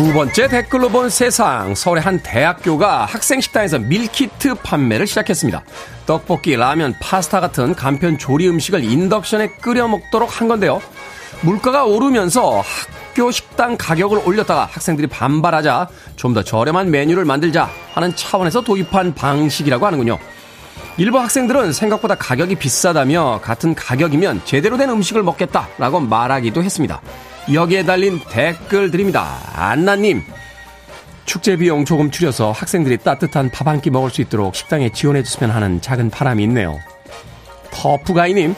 두 번째 댓글로 본 세상. 서울의 한 대학교가 학생 식당에서 밀키트 판매를 시작했습니다. 떡볶이, 라면, 파스타 같은 간편 조리 음식을 인덕션에 끓여 먹도록 한 건데요. 물가가 오르면서 학교 식당 가격을 올렸다가 학생들이 반발하자 좀 더 저렴한 메뉴를 만들자 하는 차원에서 도입한 방식이라고 하는군요. 일부 학생들은 생각보다 가격이 비싸다며 같은 가격이면 제대로 된 음식을 먹겠다라고 말하기도 했습니다. 여기에 달린 댓글들입니다. 안나님, 축제 비용 조금 줄여서 학생들이 따뜻한 밥 한 끼 먹을 수 있도록 식당에 지원해줬으면 하는 작은 바람이 있네요. 터프가이님,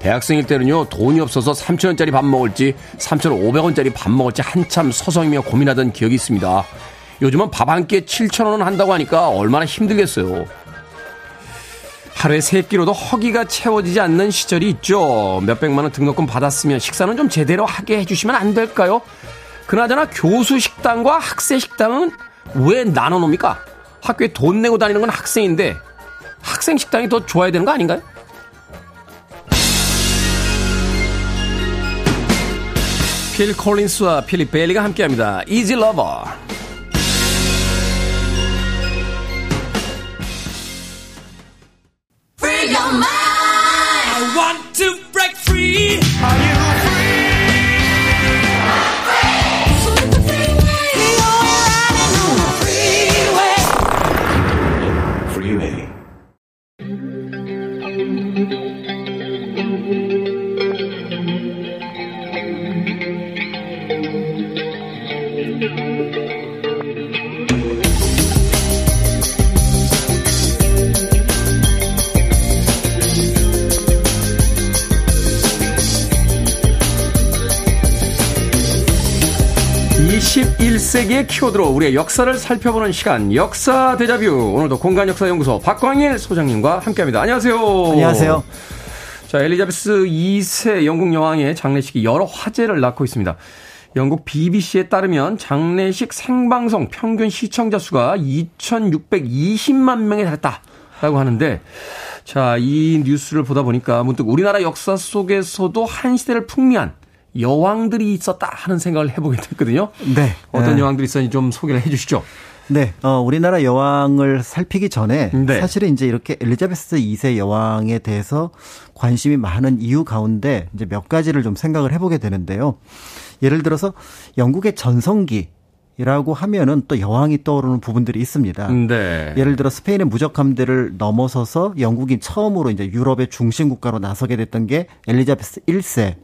대학생일 때는요, 돈이 없어서 3천원짜리 밥 먹을지, 3,500원짜리 밥 먹을지 한참 서성이며 고민하던 기억이 있습니다. 요즘은 밥 한 끼에 7천원 한다고 하니까 얼마나 힘들겠어요. 하루에 세 끼로도 허기가 채워지지 않는 시절이 있죠. 몇백만 원 등록금 받았으면 식사는 좀 제대로 하게 해주시면 안 될까요? 그나저나 교수 식당과 학생 식당은 왜 나눠 놓습니까? 학교에 돈 내고 다니는 건 학생인데 학생 식당이 더 좋아야 되는 거 아닌가요? 필 콜린스와 필립 베일리가 함께합니다. Lover. Free your mind. I want to break free. Are you 21세기의 키워드로 우리의 역사를 살펴보는 시간 역사 대자뷰 오늘도 공간역사연구소 박광일 소장님과 함께합니다. 안녕하세요. 안녕하세요. 자 엘리자베스 2세 영국 여왕의 장례식이 여러 화제를 낳고 있습니다. 영국 BBC에 따르면 장례식 생방송 평균 시청자 수가 2,620만 명에 달했다라고 하는데 자 이 뉴스를 보다 보니까 문득 우리나라 역사 속에서도 한 시대를 풍미한 여왕들이 있었다 하는 생각을 해보게 됐거든요. 네. 어떤 네. 여왕들이 있었는지 좀 소개를 해 주시죠. 네, 어, 우리나라 여왕을 살피기 전에 네. 사실은 이제 이렇게 엘리자베스 2세 여왕에 대해서 관심이 많은 이유 가운데 이제 몇 가지를 좀 생각을 해보게 되는데요. 예를 들어서 영국의 전성기 이라고 하면은 또 여왕이 떠오르는 부분들이 있습니다. 네. 예를 들어 스페인의 무적 함대를 넘어서서 영국이 처음으로 이제 유럽의 중심 국가로 나서게 됐던 게 엘리자베스 1세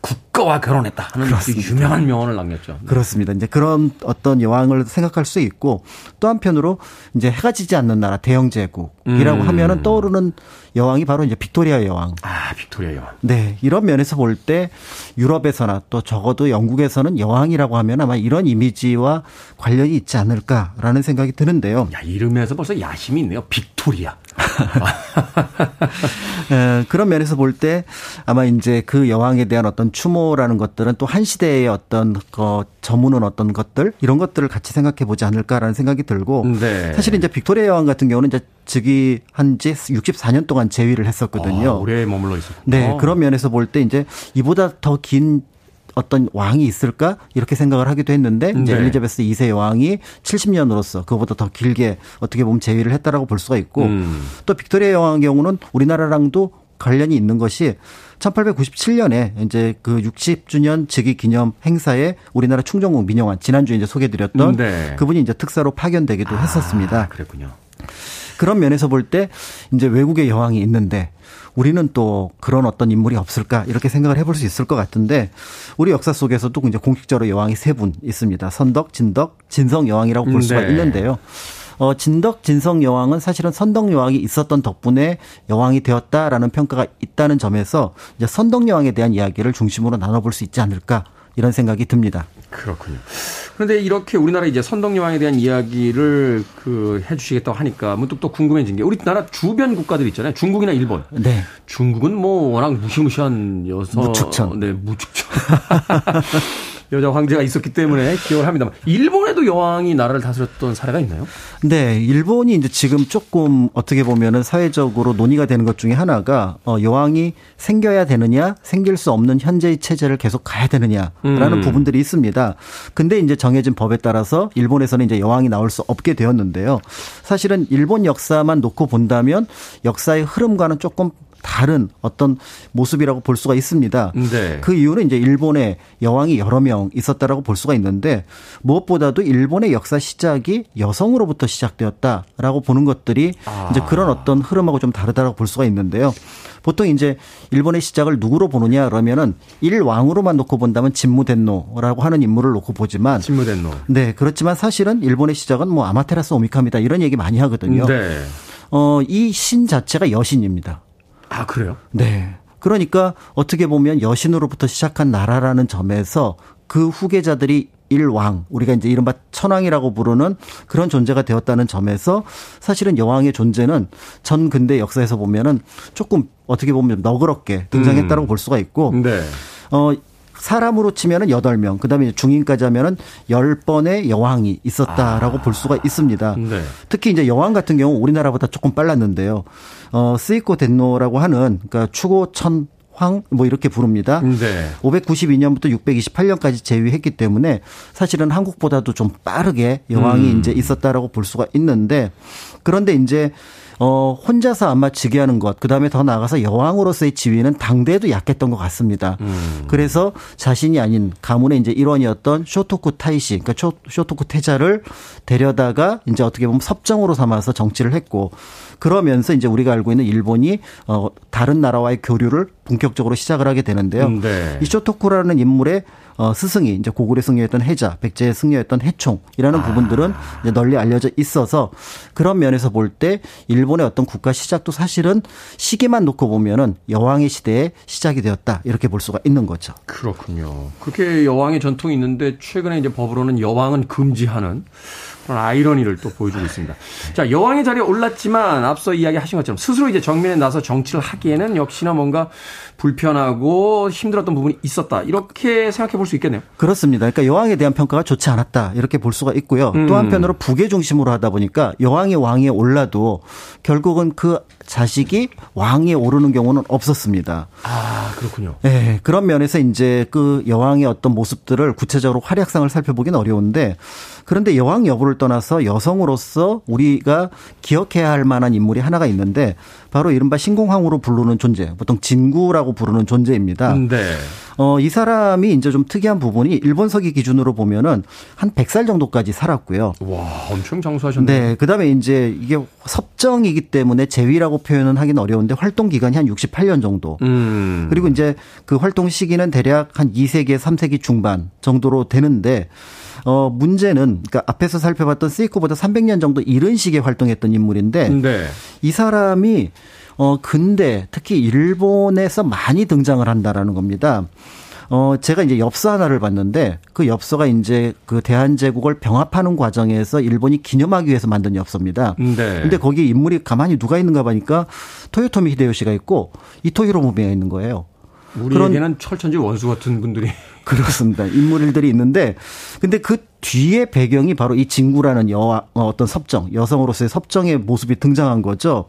국가와 결혼했다 하는 그 유명한 명언을 남겼죠. 그렇습니다. 이제 그런 어떤 여왕을 생각할 수 있고 또 한편으로 이제 해가 지지 않는 나라 대영 제국이라고 음. 하면은 떠오르는 여왕이 바로 이제 빅토리아 여왕. 아, 빅토리아 여왕. 네, 이런 면에서 볼 때 유럽에서나 또 적어도 영국에서는 여왕이라고 하면 아마 이런 이미지와 관련이 있지 않을까라는 생각이 드는데요. 야, 이름에서 벌써 야심이 있네요. 빅토리아. 에, 그런 면에서 볼 때 아마 이제 그 여왕에 대한 어떤 추모라는 것들은 또 한 시대의 어떤 그 저무는 어떤 것들 이런 것들을 같이 생각해 보지 않을까라는 생각이 들고 네. 사실 이제 빅토리아 여왕 같은 경우는 이제 즉위한 지 64년 동안 재위를 했었거든요. 아, 오래 머물러 있었고. 네, 그런 면에서 볼 때 이제 이보다 더 긴 어떤 왕이 있을까 이렇게 생각을 하기도 했는데 이제 네. 엘리자베스 2세 여왕이 70년으로서 그보다 더 길게 어떻게 보면 재위를 했다라고 볼 수가 있고 음. 또 빅토리아 여왕의 경우는 우리나라랑도 관련이 있는 것이 1897년에 이제 그 60주년 즉위 기념 행사에 우리나라 충정국 민영환 지난주에 이제 소개드렸던 네. 그분이 이제 특사로 파견되기도 했었습니다. 아, 그랬군요. 그런 면에서 볼 때 이제 외국의 여왕이 있는데 우리는 또 그런 어떤 인물이 없을까 이렇게 생각을 해볼 수 있을 것 같은데 우리 역사 속에서도 이제 공식적으로 여왕이 세 분 있습니다. 선덕, 진덕, 진성 여왕이라고 볼 수가 네. 있는데요. 어, 진덕, 진성 여왕은 사실은 선덕 여왕이 있었던 덕분에 여왕이 되었다라는 평가가 있다는 점에서 이제 선덕 여왕에 대한 이야기를 중심으로 나눠볼 수 있지 않을까 이런 생각이 듭니다. 그렇군요. 그런데 이렇게 우리나라 이제 선덕여왕에 대한 이야기를 그 해주시겠다고 하니까 문득 또 궁금해진 게 우리나라 주변 국가들 있잖아요. 중국이나 일본. 네. 중국은 뭐 워낙 무시무시한 여성. 무축천. 네, 무축천. 여자 황제가 있었기 때문에 기억을 합니다만. 일본에도 여왕이 나라를 다스렸던 사례가 있나요? 네, 일본이 이제 지금 조금 어떻게 보면은 사회적으로 논의가 되는 것 중에 하나가 어, 여왕이 생겨야 되느냐, 생길 수 없는 현재의 체제를 계속 가야 되느냐라는 음. 부분들이 있습니다. 근데 이제 정해진 법에 따라서 일본에서는 이제 여왕이 나올 수 없게 되었는데요. 사실은 일본 역사만 놓고 본다면 역사의 흐름과는 조금 다른 어떤 모습이라고 볼 수가 있습니다. 네. 그 이유는 이제 일본에 여왕이 여러 명 있었다라고 볼 수가 있는데 무엇보다도 일본의 역사 시작이 여성으로부터 시작되었다라고 보는 것들이 아. 이제 그런 어떤 흐름하고 좀 다르다라고 볼 수가 있는데요. 보통 이제 일본의 시작을 누구로 보느냐 그러면은 일왕으로만 놓고 본다면 진무덴노라고 하는 인물을 놓고 보지만 진무덴노. 네, 그렇지만 사실은 일본의 시작은 뭐 아마테라스 오미카입니다. 이런 얘기 많이 하거든요. 네. 어, 이 신 자체가 여신입니다. 아, 그래요? 네. 그러니까 어떻게 보면 여신으로부터 시작한 나라라는 점에서 그 후계자들이 일왕, 우리가 이제 이른바 천왕이라고 부르는 그런 존재가 되었다는 점에서 사실은 여왕의 존재는 전 근대 역사에서 보면은 조금 어떻게 보면 너그럽게 등장했다고 볼 수가 있고, 네. 어, 사람으로 치면은 8명, 그 다음에 중인까지 하면은 10번의 여왕이 있었다라고 볼 수가 있습니다. 네. 특히 이제 여왕 같은 경우 우리나라보다 조금 빨랐는데요. 어, 스이코 덴노라고 하는 그러니까 추고 천 황 뭐 이렇게 부릅니다. 네. 592년부터 628년까지 제위했기 때문에 사실은 한국보다도 좀 빠르게 여왕이 음. 이제 있었다라고 볼 수가 있는데 그런데 이제 어 혼자서 아마 즉위하는 것 그 다음에 더 나아가서 여왕으로서의 지위는 당대에도 약했던 것 같습니다. 음. 그래서 자신이 아닌 가문의 이제 일원이었던 쇼토쿠 타이시 그러니까 쇼, 쇼토쿠 태자를 데려다가 이제 어떻게 보면 섭정으로 삼아서 정치를 했고 그러면서 이제 우리가 알고 있는 일본이 어 다른 나라와의 교류를 본격적으로 시작을 하게 되는데요. 음, 네. 이 쇼토쿠라는 인물의 어, 스승이 이제 고구려 승려였던 해자, 백제의 승려였던 해총이라는 아. 부분들은 이제 널리 알려져 있어서 그런 면에서 볼 때 일본의 어떤 국가 시작도 사실은 시기만 놓고 보면은 여왕의 시대에 시작이 되었다 이렇게 볼 수가 있는 거죠. 그렇군요. 그렇게 여왕의 전통이 있는데 최근에 이제 법으로는 여왕은 금지하는 그런 아이러니를 또 보여주고 있습니다. 자, 여왕의 자리에 올랐지만 앞서 이야기하신 것처럼 스스로 이제 정면에 나서 정치를 하기에는 역시나 뭔가 불편하고 힘들었던 부분이 있었다. 이렇게 생각해 볼 수 있겠네요. 그렇습니다. 그러니까 여왕에 대한 평가가 좋지 않았다 이렇게 볼 수가 있고요. 음. 또 한편으로 북의 중심으로 하다 보니까 여왕이 왕에 올라도 결국은 그 자식이 왕에 오르는 경우는 없었습니다. 아, 그렇군요. 네, 그런 면에서 이제 그 여왕의 어떤 모습들을 구체적으로 활약상을 살펴보기는 어려운데 그런데 여왕 여부를 떠나서 여성으로서 우리가 기억해야 할 만한 인물이 하나가 있는데 바로 이른바 신공황후로 부르는 존재, 보통 진구라고 부르는 존재입니다. 네. 어, 이 사람이 이제 좀 특이한 부분이 일본서기 기준으로 보면은 한 100살 정도까지 살았고요. 와, 엄청 장수하셨네요. 네, 그 다음에 이제 이게 섭정이기 때문에 제위라고 표현은 하긴 어려운데 활동 기간이 한 68년 정도. 음. 그리고 이제 그 활동 시기는 대략 한 2세기, 3세기 중반 정도로 되는데 어 문제는 그러니까 앞에서 살펴봤던 세이코보다 300년 정도 이른 시기에 활동했던 인물인데 네. 이 사람이 어 근데 특히 일본에서 많이 등장을 한다라는 겁니다. 어 제가 이제 엽서 하나를 봤는데 그 엽서가 이제 그 대한제국을 병합하는 과정에서 일본이 기념하기 위해서 만든 엽서입니다. 네. 근데 거기 인물이 가만히 누가 있는가 보니까 토요토미 히데요시가 있고 이토히로 무미가 있는 거예요. 우리에게는 철천지 원수 같은 분들이 그렇습니다. 인물들이 있는데 근데 그 뒤에 배경이 바로 이 진구라는 여와 어, 어떤 섭정 여성으로서의 섭정의 모습이 등장한 거죠.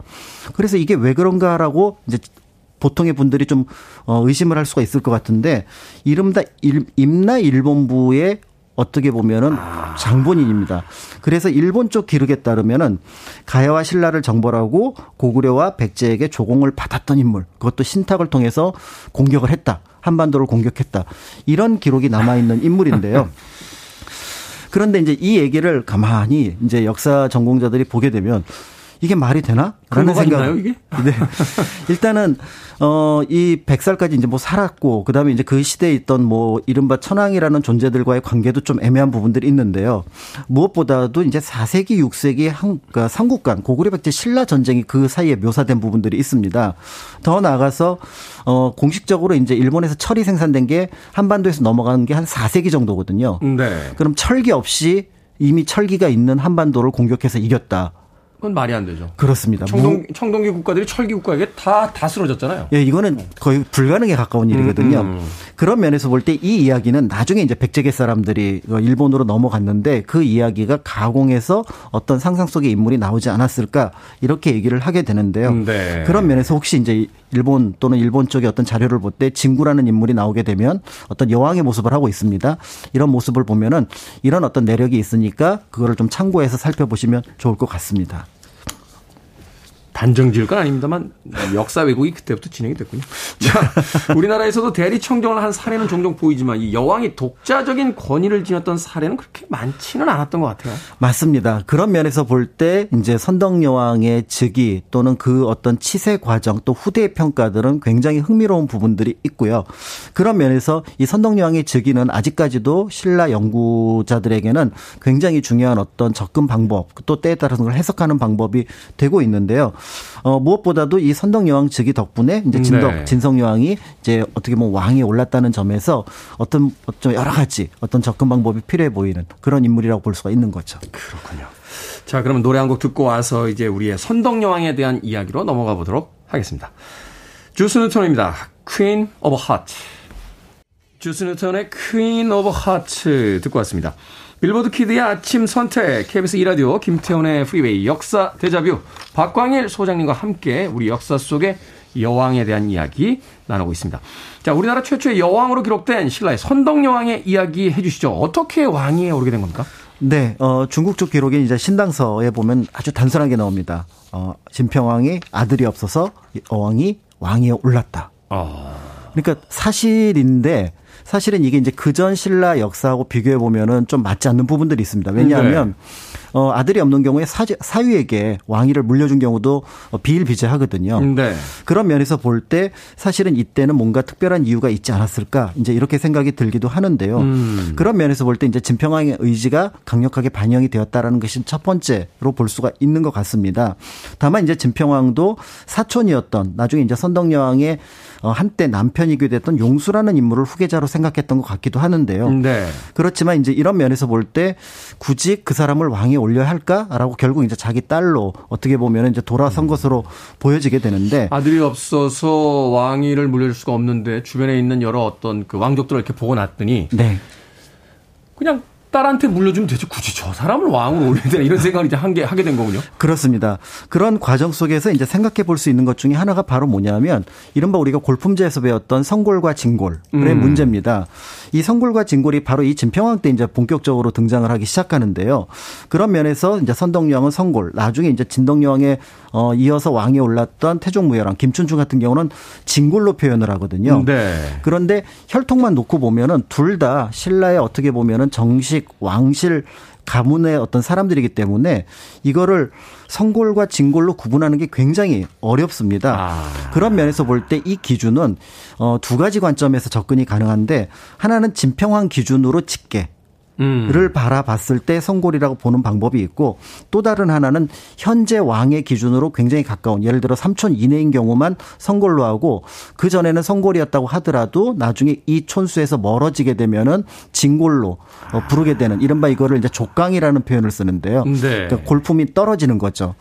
그래서 이게 왜 그런가라고 이제 보통의 분들이 좀 어, 의심을 할 수가 있을 것 같은데 이름다 일- 임나 일본부의 어떻게 보면은 장본인입니다. 그래서 일본 쪽 기록에 따르면은 가야와 신라를 정벌하고 고구려와 백제에게 조공을 받았던 인물. 그것도 신탁을 통해서 공격을 했다. 한반도를 공격했다. 이런 기록이 남아 있는 인물인데요. 그런데 이제 이 얘기를 가만히 이제 역사 전공자들이 보게 되면 이게 말이 되나? 라는 생각. 이게? 네. 일단은 어이 100살까지 이제 뭐 살았고 그다음에 이제 그 시대에 있던 뭐 이른바 천황이라는 존재들과의 관계도 좀 애매한 부분들이 있는데요. 무엇보다도 이제 4세기, 6세기 한 그러니까 삼국 간 고구려 백제 신라 전쟁이 그 사이에 묘사된 부분들이 있습니다. 더 나아가서 어 공식적으로 이제 일본에서 철이 생산된 게 한반도에서 넘어가는 게 한 4세기 정도거든요. 네. 그럼 철기 없이 이미 철기가 있는 한반도를 공격해서 이겼다. 그건 말이 안 되죠. 그렇습니다. 청동, 청동기 국가들이 철기 국가에게 다, 다 쓰러졌잖아요. 예, 이거는 거의 불가능에 가까운 일이거든요. 음, 음. 그런 면에서 볼 때 이 이야기는 나중에 이제 백제계 사람들이 일본으로 넘어갔는데 그 이야기가 가공해서 어떤 상상 속의 인물이 나오지 않았을까 이렇게 얘기를 하게 되는데요. 음, 네. 그런 면에서 혹시 이제 일본 또는 일본 쪽의 어떤 자료를 볼 때 진구라는 인물이 나오게 되면 어떤 여왕의 모습을 하고 있습니다. 이런 모습을 보면은 이런 어떤 내력이 있으니까 그거를 좀 참고해서 살펴보시면 좋을 것 같습니다. 단정 지을 건 아닙니다만 역사 왜곡이 그때부터 진행이 됐군요. 자, 우리나라에서도 대리 청정을 한 사례는 종종 보이지만 이 여왕이 독자적인 권위를 지녔던 사례는 그렇게 많지는 않았던 것 같아요. 맞습니다. 그런 면에서 볼 때 이제 선덕 여왕의 즉위 또는 그 어떤 치세 과정 또 후대의 평가들은 굉장히 흥미로운 부분들이 있고요. 그런 면에서 이 선덕 여왕의 즉위는 아직까지도 신라 연구자들에게는 굉장히 중요한 어떤 접근 방법 또 때에 따라서 걸 해석하는 방법이 되고 있는데요. 어, 무엇보다도 이 선덕 여왕 즉위 덕분에 이제 진덕 네. 진성 여왕이 이제 어떻게 보면 왕이 올랐다는 점에서 어떤 좀 여러 가지 어떤 접근 방법이 필요해 보이는 그런 인물이라고 볼 수가 있는 거죠. 그렇군요. 자, 그러면 노래 한 곡 듣고 와서 이제 우리의 선덕 여왕에 대한 이야기로 넘어가 보도록 하겠습니다. 주스 뉴턴입니다. Queen of Hearts. 주스 뉴턴의 Queen of Hearts 듣고 왔습니다. 빌보드 키드의 아침 선택, KBS 이라디오 김태훈의 프리웨이 역사 데자뷰 박광일 소장님과 함께 우리 역사 속의 여왕에 대한 이야기 나누고 있습니다. 자, 우리나라 최초의 여왕으로 기록된 신라의 선덕 여왕의 이야기 해주시죠. 어떻게 왕위에 오르게 된 겁니까? 네, 어, 중국 쪽 기록에 이제 신당서에 보면 아주 단순하게 나옵니다. 어, 진평왕이 아들이 없어서 여왕이 왕위에 올랐다. 어. 그러니까 사실인데 사실은 이게 이제 그전 신라 역사하고 비교해 보면은 좀 맞지 않는 부분들이 있습니다. 왜냐하면 네. 어, 아들이 없는 경우에 사, 사위에게 왕위를 물려준 경우도 어, 비일비재하거든요. 네. 그런 면에서 볼 때 사실은 이때는 뭔가 특별한 이유가 있지 않았을까 이제 이렇게 생각이 들기도 하는데요. 음. 그런 면에서 볼 때 이제 진평왕의 의지가 강력하게 반영이 되었다라는 것이 첫 번째로 볼 수가 있는 것 같습니다. 다만 이제 진평왕도 사촌이었던 나중에 이제 선덕여왕의 어, 한때 남편이기도 됐던 용수라는 인물을 후계자로 생각했던 것 같기도 하는데요. 네. 그렇지만 이제 이런 면에서 볼 때 굳이 그 사람을 왕에 올려야 할까라고 결국 이제 자기 딸로 어떻게 보면 이제 돌아선 것으로 보여지게 되는데 아들이 없어서 왕위를 물려줄 수가 없는데 주변에 있는 여러 어떤 그 왕족들을 이렇게 보고 났더니 네. 그냥 딸한테 물려주면 되지 굳이 저 사람을 왕으로 올려야 되나 이런 생각을 이제 한 게 하게 된 거군요. 그렇습니다. 그런 과정 속에서 이제 생각해 볼 수 있는 것 중에 하나가 바로 뭐냐면 이른바 우리가 골품제에서 배웠던 성골과 진골의 음. 문제입니다. 이 성골과 진골이 바로 이 진평왕 때 이제 본격적으로 등장을 하기 시작하는데요. 그런 면에서 이제 선덕여왕은 성골, 나중에 이제 진덕여왕에 어 이어서 왕에 올랐던 태종무열왕 김춘추 같은 경우는 진골로 표현을 하거든요. 네. 그런데 혈통만 놓고 보면은 둘 다 신라의 어떻게 보면은 정식 조직, 왕실, 가문의 어떤 사람들이기 때문에 이거를 성골과 진골로 구분하는 게 굉장히 어렵습니다. 아. 그런 면에서 볼 때 이 기준은 어, 두 가지 관점에서 접근이 가능한데 하나는 진평왕 기준으로 집계, 음. 를 바라봤을 때 성골이라고 보는 방법이 있고 또 다른 하나는 현재 왕의 기준으로 굉장히 가까운 예를 들어 삼촌 이내인 경우만 성골로 하고 그 전에는 성골이었다고 하더라도 나중에 이 촌수에서 멀어지게 되면은 진골로 어, 부르게 되는 이른바 이거를 이제 족강이라는 표현을 쓰는데요. 네. 그러니까 골품이 떨어지는 거죠.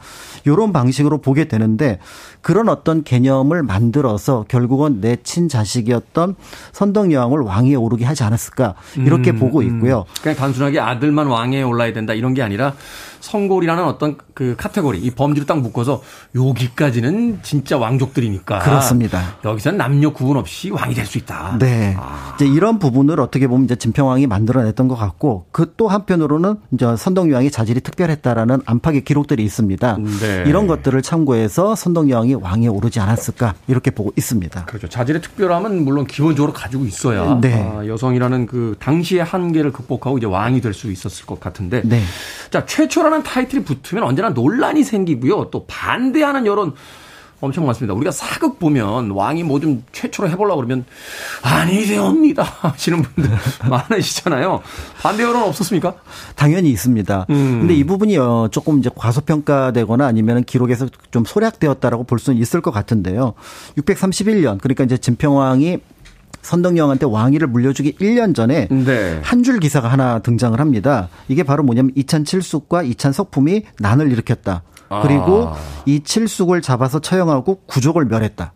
요런 방식으로 보게 되는데 그런 어떤 개념을 만들어서 결국은 내 친자식이었던 선덕여왕을 왕위에 오르게 하지 않았을까 이렇게 음, 보고 음. 있고요. 그냥 단순하게 아들만 왕에 올라야 된다 이런 게 아니라 성골이라는 어떤 그 카테고리 이 범주를 딱 묶어서 여기까지는 진짜 왕족들이니까 그렇습니다. 여기서는 남녀 구분 없이 왕이 될 수 있다. 네. 아. 이제 이런 부분을 어떻게 보면 이제 진평왕이 만들어냈던 것 같고 그 또 한편으로는 이제 선덕여왕이 자질이 특별했다라는 안팎의 기록들이 있습니다. 네. 이런 것들을 참고해서 선덕여왕이 왕에 오르지 않았을까 이렇게 보고 있습니다. 그렇죠. 자질의 특별함은 물론 기본적으로 가지고 있어야 네. 아, 여성이라는 그 당시의 한계를 극복하고 이제 왕이 될 수 있었을 것 같은데 네. 자 최초라는 타이틀이 붙으면 언제나 논란이 생기고요. 또 반대하는 여론 엄청 많습니다. 우리가 사극 보면 왕이 뭐 좀 최초로 해보려고 그러면 아니되옵니다 하시는 분들 많으시잖아요. 반대 여론 없었습니까? 당연히 있습니다. 음. 근데 이 부분이 어, 조금 이제 과소평가되거나 아니면 기록에서 좀 소략되었다라고 볼 수는 있을 것 같은데요. 631년 그러니까 이제 진평왕이 선덕여왕한테 왕위를 물려주기 1년 전에 네. 한줄 기사가 하나 등장을 합니다. 이게 바로 뭐냐면 이찬 칠숙과 이찬 석품이 난을 일으켰다. 그리고 아. 이 칠숙을 잡아서 처형하고 구족을 멸했다.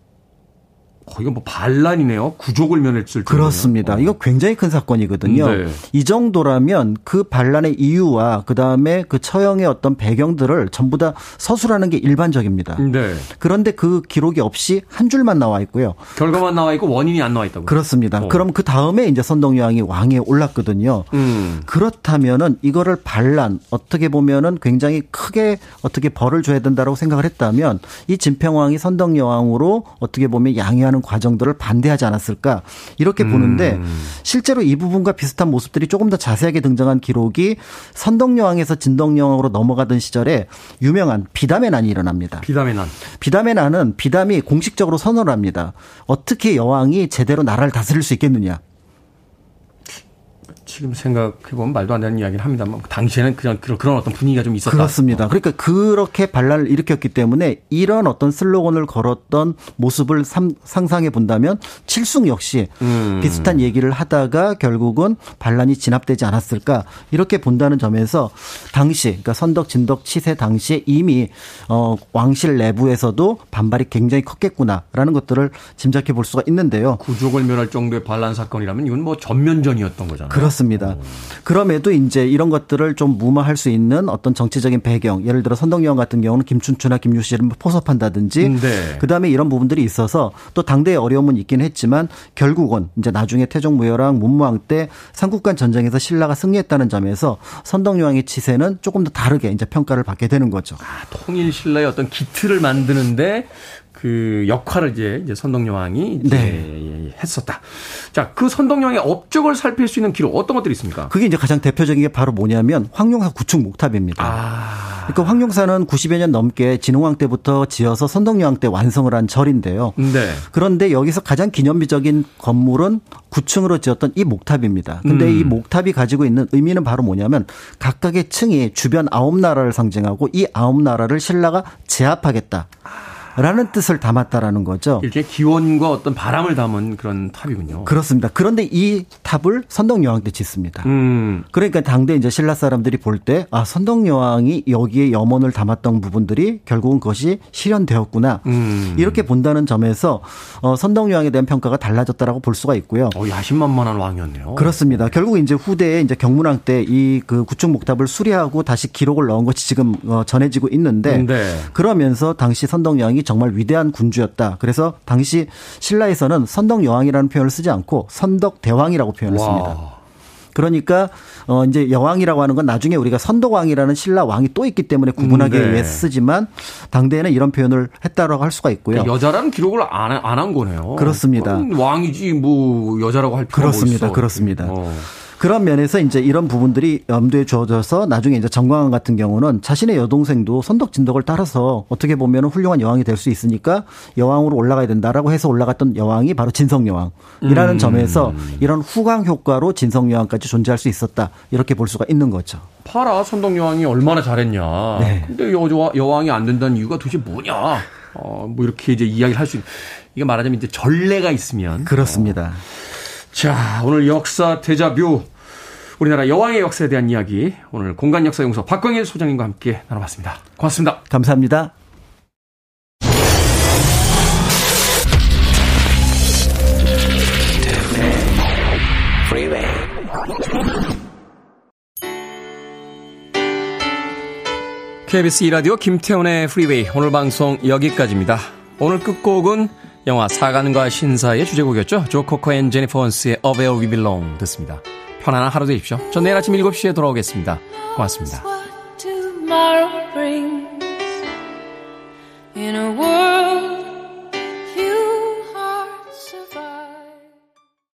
어, 이건 뭐 반란이네요. 구족을 면했을 때. 그렇습니다. 어. 이거 굉장히 큰 사건이거든요. 네. 이 정도라면 그 반란의 이유와 그 다음에 그 처형의 어떤 배경들을 전부 다 서술하는 게 일반적입니다. 네. 그런데 그 기록이 없이 한 줄만 나와 있고요. 결과만 나와 있고 원인이 안 나와 있다고. 그렇습니다. 어. 그럼 그 다음에 이제 선덕여왕이 왕에 올랐거든요. 음. 그렇다면은 이거를 반란 어떻게 보면은 굉장히 크게 어떻게 벌을 줘야 된다라고 생각을 했다면 이 진평왕이 선덕여왕으로 어떻게 보면 양해하는 하는 과정들을 반대하지 않았을까 이렇게 보는데 음. 실제로 이 부분과 비슷한 모습들이 조금 더 자세하게 등장한 기록이 선덕여왕에서 진덕여왕으로 넘어가던 시절에 유명한 비담의 난이 일어납니다. 비담의 난. 비담의 난은 비담이 공식적으로 선언을 합니다. 어떻게 여왕이 제대로 나라를 다스릴 수 있겠느냐. 지금 생각해보면 말도 안 되는 이야기를 합니다만 당시에는 그냥 그런 어떤 분위기가 좀 있었다. 그렇습니다. 그러니까 그렇게 반란을 일으켰기 때문에 이런 어떤 슬로건을 걸었던 모습을 상상해 본다면 칠숙 역시 음. 비슷한 얘기를 하다가 결국은 반란이 진압되지 않았을까 이렇게 본다는 점에서 당시 그러니까 선덕 진덕 치세 당시에 이미 어 왕실 내부에서도 반발이 굉장히 컸겠구나라는 것들을 짐작해 볼 수가 있는데요. 구족을 멸할 정도의 반란 사건이라면 이건 뭐 전면전이었던 거잖아요. 그렇습니다. 그렇습니다. 그럼에도 이제 이런 것들을 좀 무마할 수 있는 어떤 정치적인 배경, 예를 들어 선덕여왕 같은 경우는 김춘추나 김유씨를 포섭한다든지, 네. 그 다음에 이런 부분들이 있어서 또 당대의 어려움은 있긴 했지만 결국은 이제 나중에 태종무열왕 문무왕 때 삼국간 전쟁에서 신라가 승리했다는 점에서 선덕여왕의 치세는 조금 더 다르게 이제 평가를 받게 되는 거죠. 아, 통일 신라의 어떤 기틀을 만드는데 그 역할을 이제, 이제 선덕여왕이 이제 네. 했었다. 자, 그 선덕여왕의 업적을 살필 수 있는 기록 어떤 것들이 있습니까? 그게 이제 가장 대표적인 게 바로 뭐냐면 황룡사 구축 목탑입니다. 아. 그러니까 황룡사는 90여 년 넘게 진흥왕 때부터 지어서 선덕여왕 때 완성을 한 절인데요. 네. 그런데 여기서 가장 기념비적인 건물은 9층으로 지었던 이 목탑입니다. 근데 음. 이 목탑이 가지고 있는 의미는 바로 뭐냐면 각각의 층이 주변 아홉 나라를 상징하고 이 아홉 나라를 신라가 제압하겠다. 라는 뜻을 담았다라는 거죠. 이렇게 기원과 어떤 바람을 담은 그런 탑이군요. 그렇습니다. 그런데 이 탑을 선덕여왕 때 짓습니다. 음. 그러니까 당대 이제 신라 사람들이 볼 때 아, 선덕여왕이 여기에 염원을 담았던 부분들이 결국은 그것이 실현되었구나. 음. 이렇게 본다는 점에서 어, 선덕여왕에 대한 평가가 달라졌다라고 볼 수가 있고요. 어, 야심만만한 왕이었네요. 그렇습니다. 결국 이제 후대에 이제 경문왕 때 이 그 구축 목탑을 수리하고 다시 기록을 넣은 것이 지금 어, 전해지고 있는데 네. 그러면서 당시 선덕여왕이 정말 위대한 군주였다. 그래서 당시 신라에서는 선덕 여왕이라는 표현을 쓰지 않고 선덕 대왕이라고 표현했습니다. 그러니까 어 이제 여왕이라고 하는 건 나중에 우리가 선덕왕이라는 신라 왕이 또 있기 때문에 구분하기 음, 네. 위해 쓰지만 당대에는 이런 표현을 했다라고 할 수가 있고요. 그러니까 여자라는 기록을 안 안 한 거네요. 그렇습니다. 왕이지 뭐 여자라고 할 필요가 그렇습니다. 뭐 그렇습니다. 어. 그런 면에서 이제 이런 부분들이 염두에 주어져서 나중에 이제 정광환 같은 경우는 자신의 여동생도 선덕 진덕을 따라서 어떻게 보면 훌륭한 여왕이 될 수 있으니까 여왕으로 올라가야 된다라고 해서 올라갔던 여왕이 바로 진성 여왕이라는 음. 점에서 이런 후광 효과로 진성 여왕까지 존재할 수 있었다 이렇게 볼 수가 있는 거죠. 파라 선덕 여왕이 얼마나 잘했냐. 네. 근데 여, 여왕이 안 된다는 이유가 도대체 뭐냐. 어, 뭐 이렇게 이제 이야기를 할 수 있는. 이게 말하자면 이제 전례가 있으면. 그렇습니다. 어. 자, 오늘 역사 대자뷰. 우리나라 여왕의 역사에 대한 이야기. 오늘 공간 역사연구소 박광일 소장님과 함께 나눠봤습니다. 고맙습니다. 감사합니다. KBS 이라디오 김태훈의 프리웨이 오늘 방송 여기까지입니다. 오늘 끝곡은 영화 사관과 신사의 주제곡이었죠. 조 코커 and 제니퍼 원스의 Up Where We Belong 듣습니다. 편안한 하루 되십시오. 전 내일 아침 7시에 돌아오겠습니다. 고맙습니다. In a world